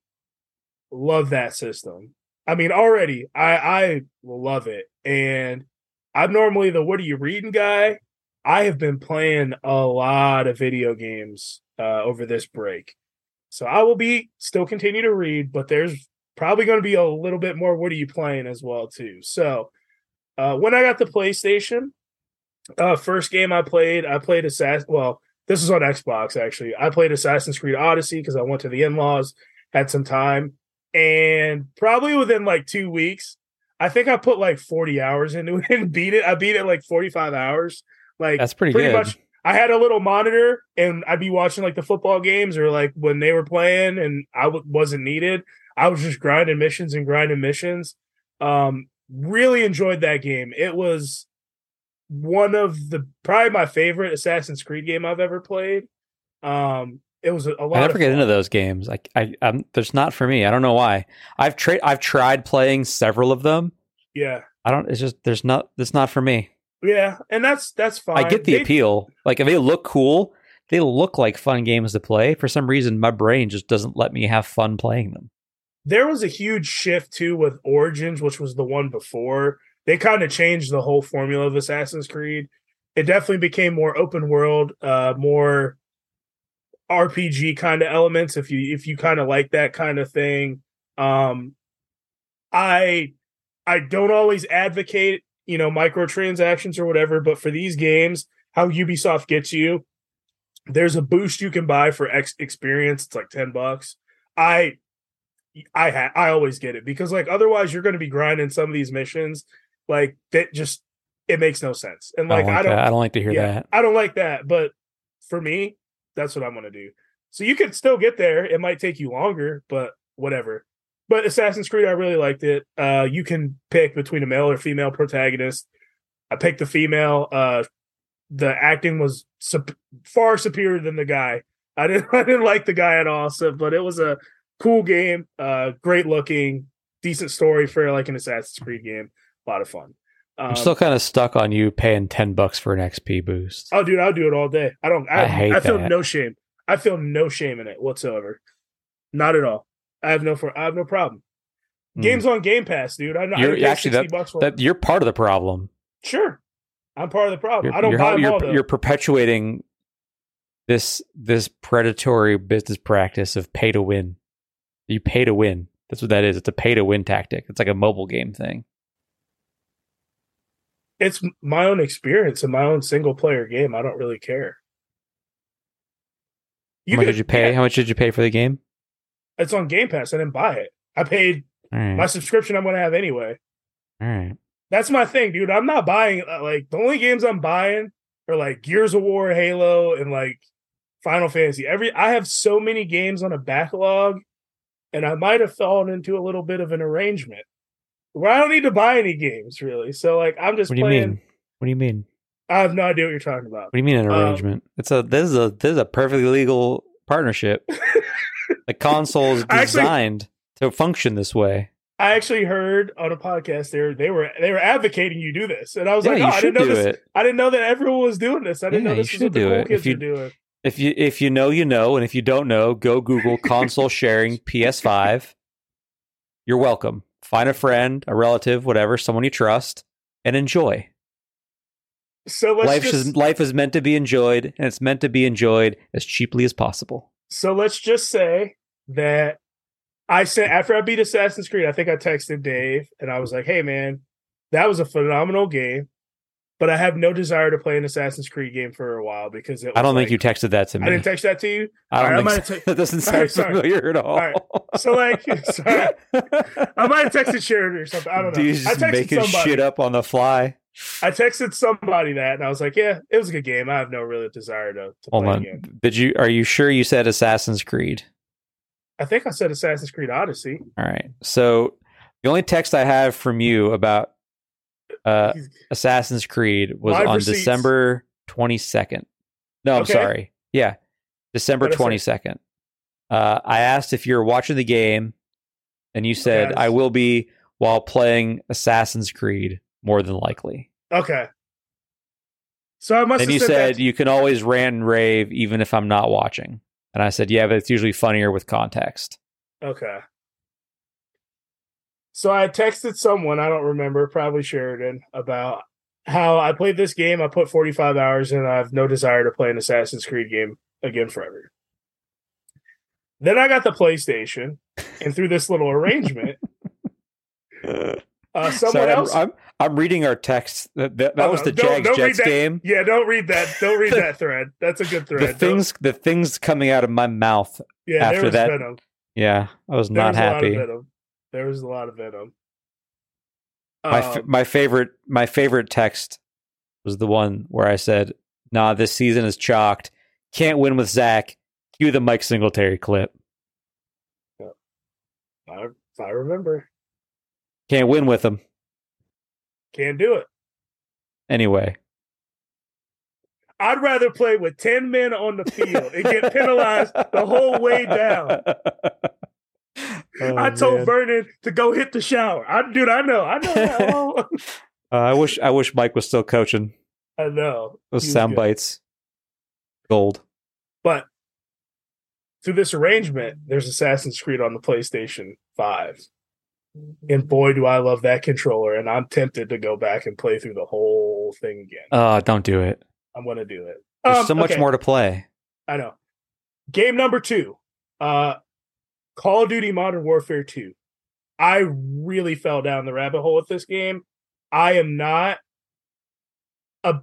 love that system. I mean, already I I love it. And I'm normally the what are you reading guy. I have been playing a lot of video games uh over this break. So I will be still continue to read, but there's probably going to be a little bit more what are you playing as well too. So uh when I got the PlayStation, uh first game I played, I played Assassin well, this was on Xbox actually. I played Assassin's Creed Odyssey because I went to the in-laws, had some time, and probably within like two weeks, I think I put like 40 hours into [laughs] it and beat it. I beat it like 45 hours. Like That's pretty, pretty good. much I had a little monitor and I'd be watching like the football games or like when they were playing and I w- wasn't needed. I was just grinding missions and grinding missions. Um, really enjoyed that game. It was one of the probably my favorite Assassin's Creed game I've ever played. Um, it was a, a lot. I never of get into those games. Like I, I'm, there's not for me. I don't know why. I've tried. I've tried playing several of them. Yeah, I don't. It's just there's not. It's not for me. yeah, and that's that's fine. I get the They- appeal. Like if they look cool, they look like fun games to play. For some reason, my brain just doesn't let me have fun playing them. There was a huge shift too with Origins, which was the one before. They kind of changed the whole formula of Assassin's Creed. It definitely became more open world, uh, more RPG kind of elements. If you if you kind of like that kind of thing, um, I I don't always advocate you know microtransactions or whatever, but for these games, how Ubisoft gets you, there's a boost you can buy for X experience. It's like ten bucks. I I ha- I always get it because like otherwise you're going to be grinding some of these missions like that just it makes no sense. And like I don't I like don't. I don't like to hear yeah, that. I don't like that, but for me, that's what I'm to do. So you can still get there. It might take you longer, but whatever. But Assassin's Creed, I really liked it. Uh, you can pick between a male or female protagonist. I picked the female. Uh, the acting was sup- far superior than the guy. I didn't. [laughs] I didn't like the guy at all. So, but it was a cool game. Uh, great looking, decent story for like an Assassin's Creed game. A lot of fun. Um, I'm still kind of stuck on you paying ten bucks for an XP boost. Oh, dude, I'll do it all day. I don't. I, I hate I feel that. no shame. I feel no shame in it whatsoever. Not at all. I have no. For, I have no problem. Hmm. Games on Game Pass, dude. I know. I You're- actually, 60 bucks for That you're part of the problem. Sure, I'm part of the problem. You're, I don't buy them you're, all. Though. you're perpetuating this this predatory business practice of pay to win. You pay to win. That's what that is. It's a pay to win tactic. It's like a mobile game thing. It's my own experience and my own single player game. I don't really care. How much did you pay? yeah, How much did you pay for the game? it's on Game Pass. I didn't buy it. I paid right. my subscription. I'm going to have anyway. All right. That's my thing, dude. I'm not buying uh, like the only games I'm buying are like Gears of War, Halo, and like Final Fantasy. Every I have so many games on a backlog, and I might have fallen into a little bit of an arrangement where I don't need to buy any games really. So like I'm just What do you playing. mean? What do you mean? I have no idea what you're talking about. What do you mean an Um, arrangement? it's a this is a this is a perfectly legal partnership. [laughs] the console is I actually- designed to function this way. I actually heard on a podcast there they were they were advocating you do this, and I was yeah, like, you oh, I should didn't know do this. it. I didn't know that everyone was doing this. I didn't Yeah, know you this was should what the do cool it. If kids you- were doing. If you if you know you know, and if you don't know, go Google console [laughs] sharing PS5. You're welcome. Find a friend, a relative, whatever, someone you trust, and enjoy. So let's life just is life is meant to be enjoyed, and it's meant to be enjoyed as cheaply as possible. So let's just say that I said after I beat Assassin's Creed, I think I texted Dave and I was like, "Hey man, that was a phenomenal game, but I have no desire to play an Assassin's Creed game for a while because it I don't was think you texted that to me. I didn't text that to you. I don't I might so. have [laughs] that doesn't sound sorry. familiar at all. Alright. So like, [laughs] sorry, I might have texted Sharon or something. I don't [laughs] know. Dude, I texted making somebody. shit up on the fly. I texted somebody that, and I was like, "Yeah, it was a good game. I have no real desire to, to Hold play on. again." Did you? Are you sure you said Assassin's Creed? I think I said Assassin's Creed Odyssey. All right. So the only text I have from you about uh, Assassin's Creed was Live on receipts. December 22nd. No, I'm Okay. sorry. Yeah. December 22nd. Uh, I asked if you're watching the game, and you said, Yes. I will be while playing Assassin's Creed, more than likely. Okay. So I must And you sent that said you can always rant and rave even if I'm not watching. And I said, yeah, but it's usually funnier with context. Okay. So I texted someone, I don't remember, probably Sheridan, about how I played this game. I put 45 hours in. I have no desire to play an Assassin's Creed game again forever. Then I got the PlayStation, and through this little arrangement, uh, [laughs] someone Sorry, I'm- else. I'm, I'm reading our text. That, that, that Oh, was the Jags Jets that. game. yeah, don't read that. Don't read [laughs] that thread. That's a good thread. The Don't- things, the things coming out of my mouth. yeah, after there was that, venom. Yeah, I was There not was a lot of happy. There was a lot of venom. My f- Um, my favorite my favorite text was the one where I said, "Nah, this season is chalked. Can't win with Zach. Cue the Mike Singletary clip. I, I remember. Can't win with him Can't do it. anyway." I'd rather play with 10 men on the field and get penalized the whole way down. [laughs] Oh, I told man. Vernon to go hit the shower. I dude, I know. I know that. [laughs] Uh, I wish I wish Mike was still coaching. I know. Those sound good. bites, gold. But through this arrangement, there's Assassin's Creed on the PlayStation 5. And boy, do I love that controller. And I'm tempted to go back and play through the whole thing again. Oh, don't do it. I'm going to do it. There's Um, so much okay, more to play. I know. Game number two uh, Call of Duty Modern Warfare 2. I really fell down the rabbit hole with this game. I am not a.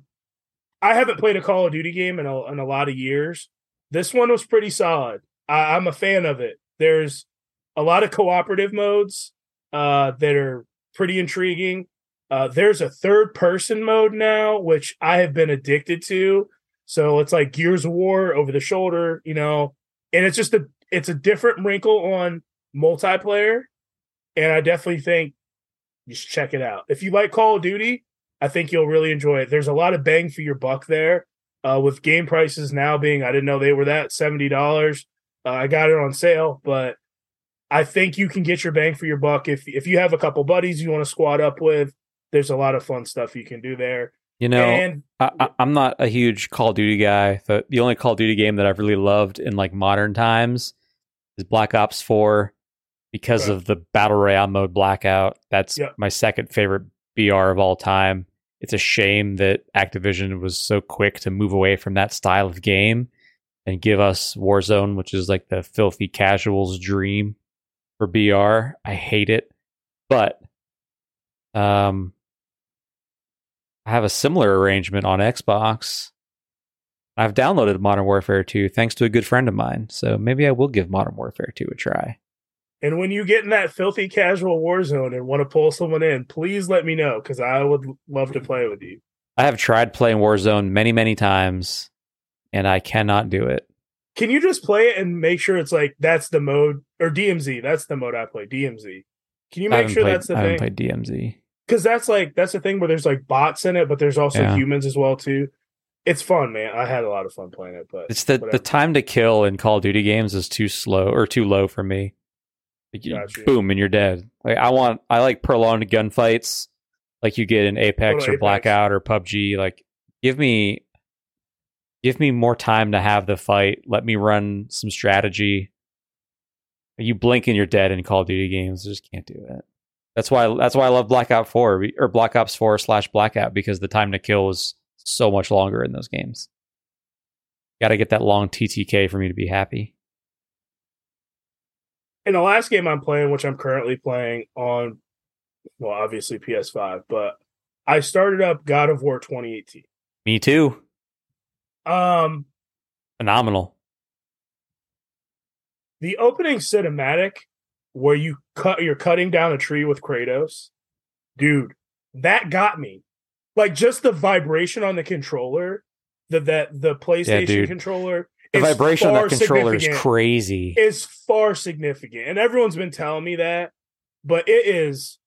I haven't played a Call of Duty game in a, in a lot of years. This one was pretty solid. I, I'm a fan of it. There's a lot of cooperative modes uh, that are pretty intriguing. Uh, there's a third person mode now, which I have been addicted to. So it's like Gears of War over the shoulder, you know, and it's just a it's a different wrinkle on multiplayer. And I definitely think you should check it out. If you like Call of Duty, I think you'll really enjoy it. There's a lot of bang for your buck there. Uh, with game prices now being, I didn't know they were that seventy dollars. Uh, I got it on sale, but I think you can get your bang for your buck if if you have a couple buddies you want to squad up with. There's a lot of fun stuff you can do there. You know, and I, I, I'm not a huge Call of Duty guy. The, the only Call of Duty game that I've really loved in like modern times is Black Ops 4 because Right. of the battle royale mode Blackout. That's Yep. my second favorite BR of all time. It's a shame that Activision was so quick to move away from that style of game and give us Warzone, which is like the filthy casuals dream for BR. I hate it. But um I have a similar arrangement on Xbox. I've downloaded Modern Warfare 2 thanks to a good friend of mine. So maybe I will give Modern Warfare 2 a try. And when you get in that filthy casual Warzone and want to pull someone in, please let me know because I would love to play with you. I have tried playing Warzone many, many times and I cannot do it. Can you just play it and make sure it's like that's the mode or DMZ? That's the mode I play. DMZ. Can you make sure played, that's the thing? I haven't played DMZ. Because that's like that's the thing where there's like bots in it, but there's also Yeah. humans as well too. It's fun, man. I had a lot of fun playing it, but It's the, whatever. the time to kill in Call of Duty games is too slow or too low for me. Like, you- Gotcha. Boom, and you're dead. Like I want, I like prolonged gunfights, like you get in Apex or Apex. Blackout or PUBG. Like, give me, give me more time to have the fight. Let me run some strategy. You blink and you're dead in Call of Duty games. I just can't do it. That's why. That's why I love Blackout Four or Black Ops Four slash Blackout because the time to kill is so much longer in those games. Got to get that long TTK for me to be happy. in the last game I'm playing, which I'm currently playing on, well, obviously PS5, but I started up God of War 2018. Me too. Um, Phenomenal. the opening cinematic where you cut you're cutting down a tree with Kratos, dude, that got me. Like just the vibration on the controller, the that the PlayStation dude. controller, The vibration on that controller is crazy. Is far significant, and everyone's been telling me that, but it is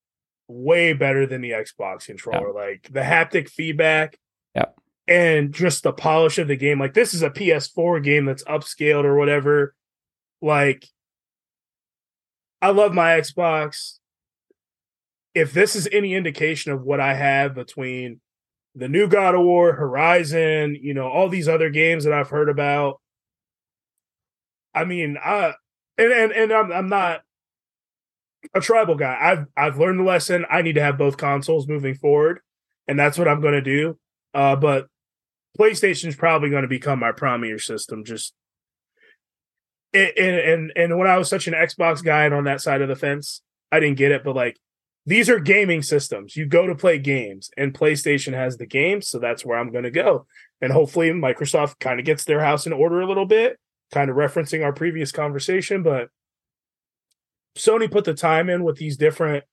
way better than the Xbox controller. Like the haptic feedback, Yeah. and just the polish of the game. Like this is a PS4 game that's upscaled or whatever. Like, I love my Xbox. If this is any indication of what I have between the new God of War, Horizon, you know, all these other games that I've heard about, I mean, I and and, and I'm I'm not a tribal guy. I've I've learned the lesson. I need to have both consoles moving forward, and that's what I'm going to do. Uh, but PlayStation is probably going to become my primary system. Just and, and and when I was such an Xbox guy and on that side of the fence, I didn't get it. But like these are gaming systems. You go to play games, and PlayStation has the games, so that's where I'm going to go. And hopefully, Microsoft kind of gets their house in order a little bit, kind of referencing our previous conversation. But Sony put the time in with these different,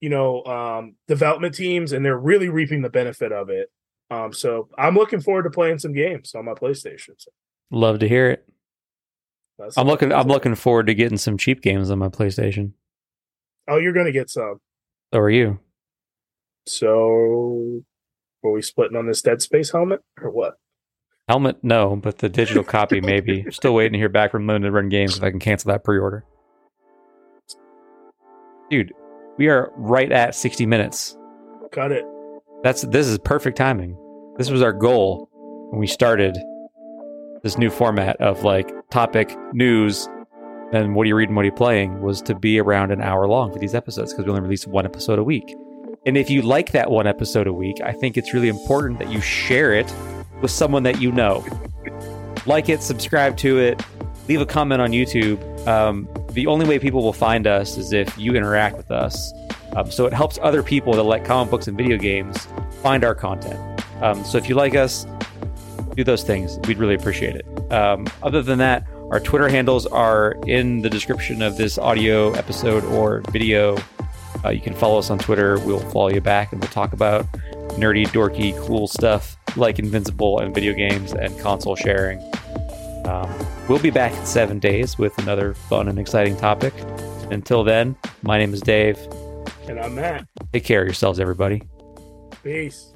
you know, um, development teams, and they're really reaping the benefit of it. Um, so I'm looking forward to playing some games on my PlayStation. So Love to hear it. That's I'm looking. I'm looking forward to getting some cheap games on my PlayStation. Oh, you're going to get some. So are you? So, were we splitting on this Dead Space helmet or what? Helmet, no, but the digital copy, maybe. [laughs] Still waiting to hear back from Limited Run Games if I can cancel that pre order. Dude, we are right at 60 minutes. Got it. That's this is perfect timing. This was our goal when we started this new format of like topic news and what are you reading, what are you playing was to be around an hour long for these episodes because we only release one episode a week. And if you like that one episode a week, I think it's really important that you share it with someone that you know. Like it, subscribe to it, leave a comment on YouTube. Um, the only way people will find us is if you interact with us. Um, so it helps other people that like comic books and video games find our content. Um, so if you like us, do those things. We'd really appreciate it. Um, other than that, our Twitter handles are in the description of this audio episode or video. Uh, you can follow us on Twitter. We'll follow you back and we'll talk about nerdy, dorky, cool stuff like Invincible and video games and console sharing. Um, we'll be back in seven days with another fun and exciting topic. Until then, my name is Dave. And I'm Matt. Take care of yourselves, everybody. Peace.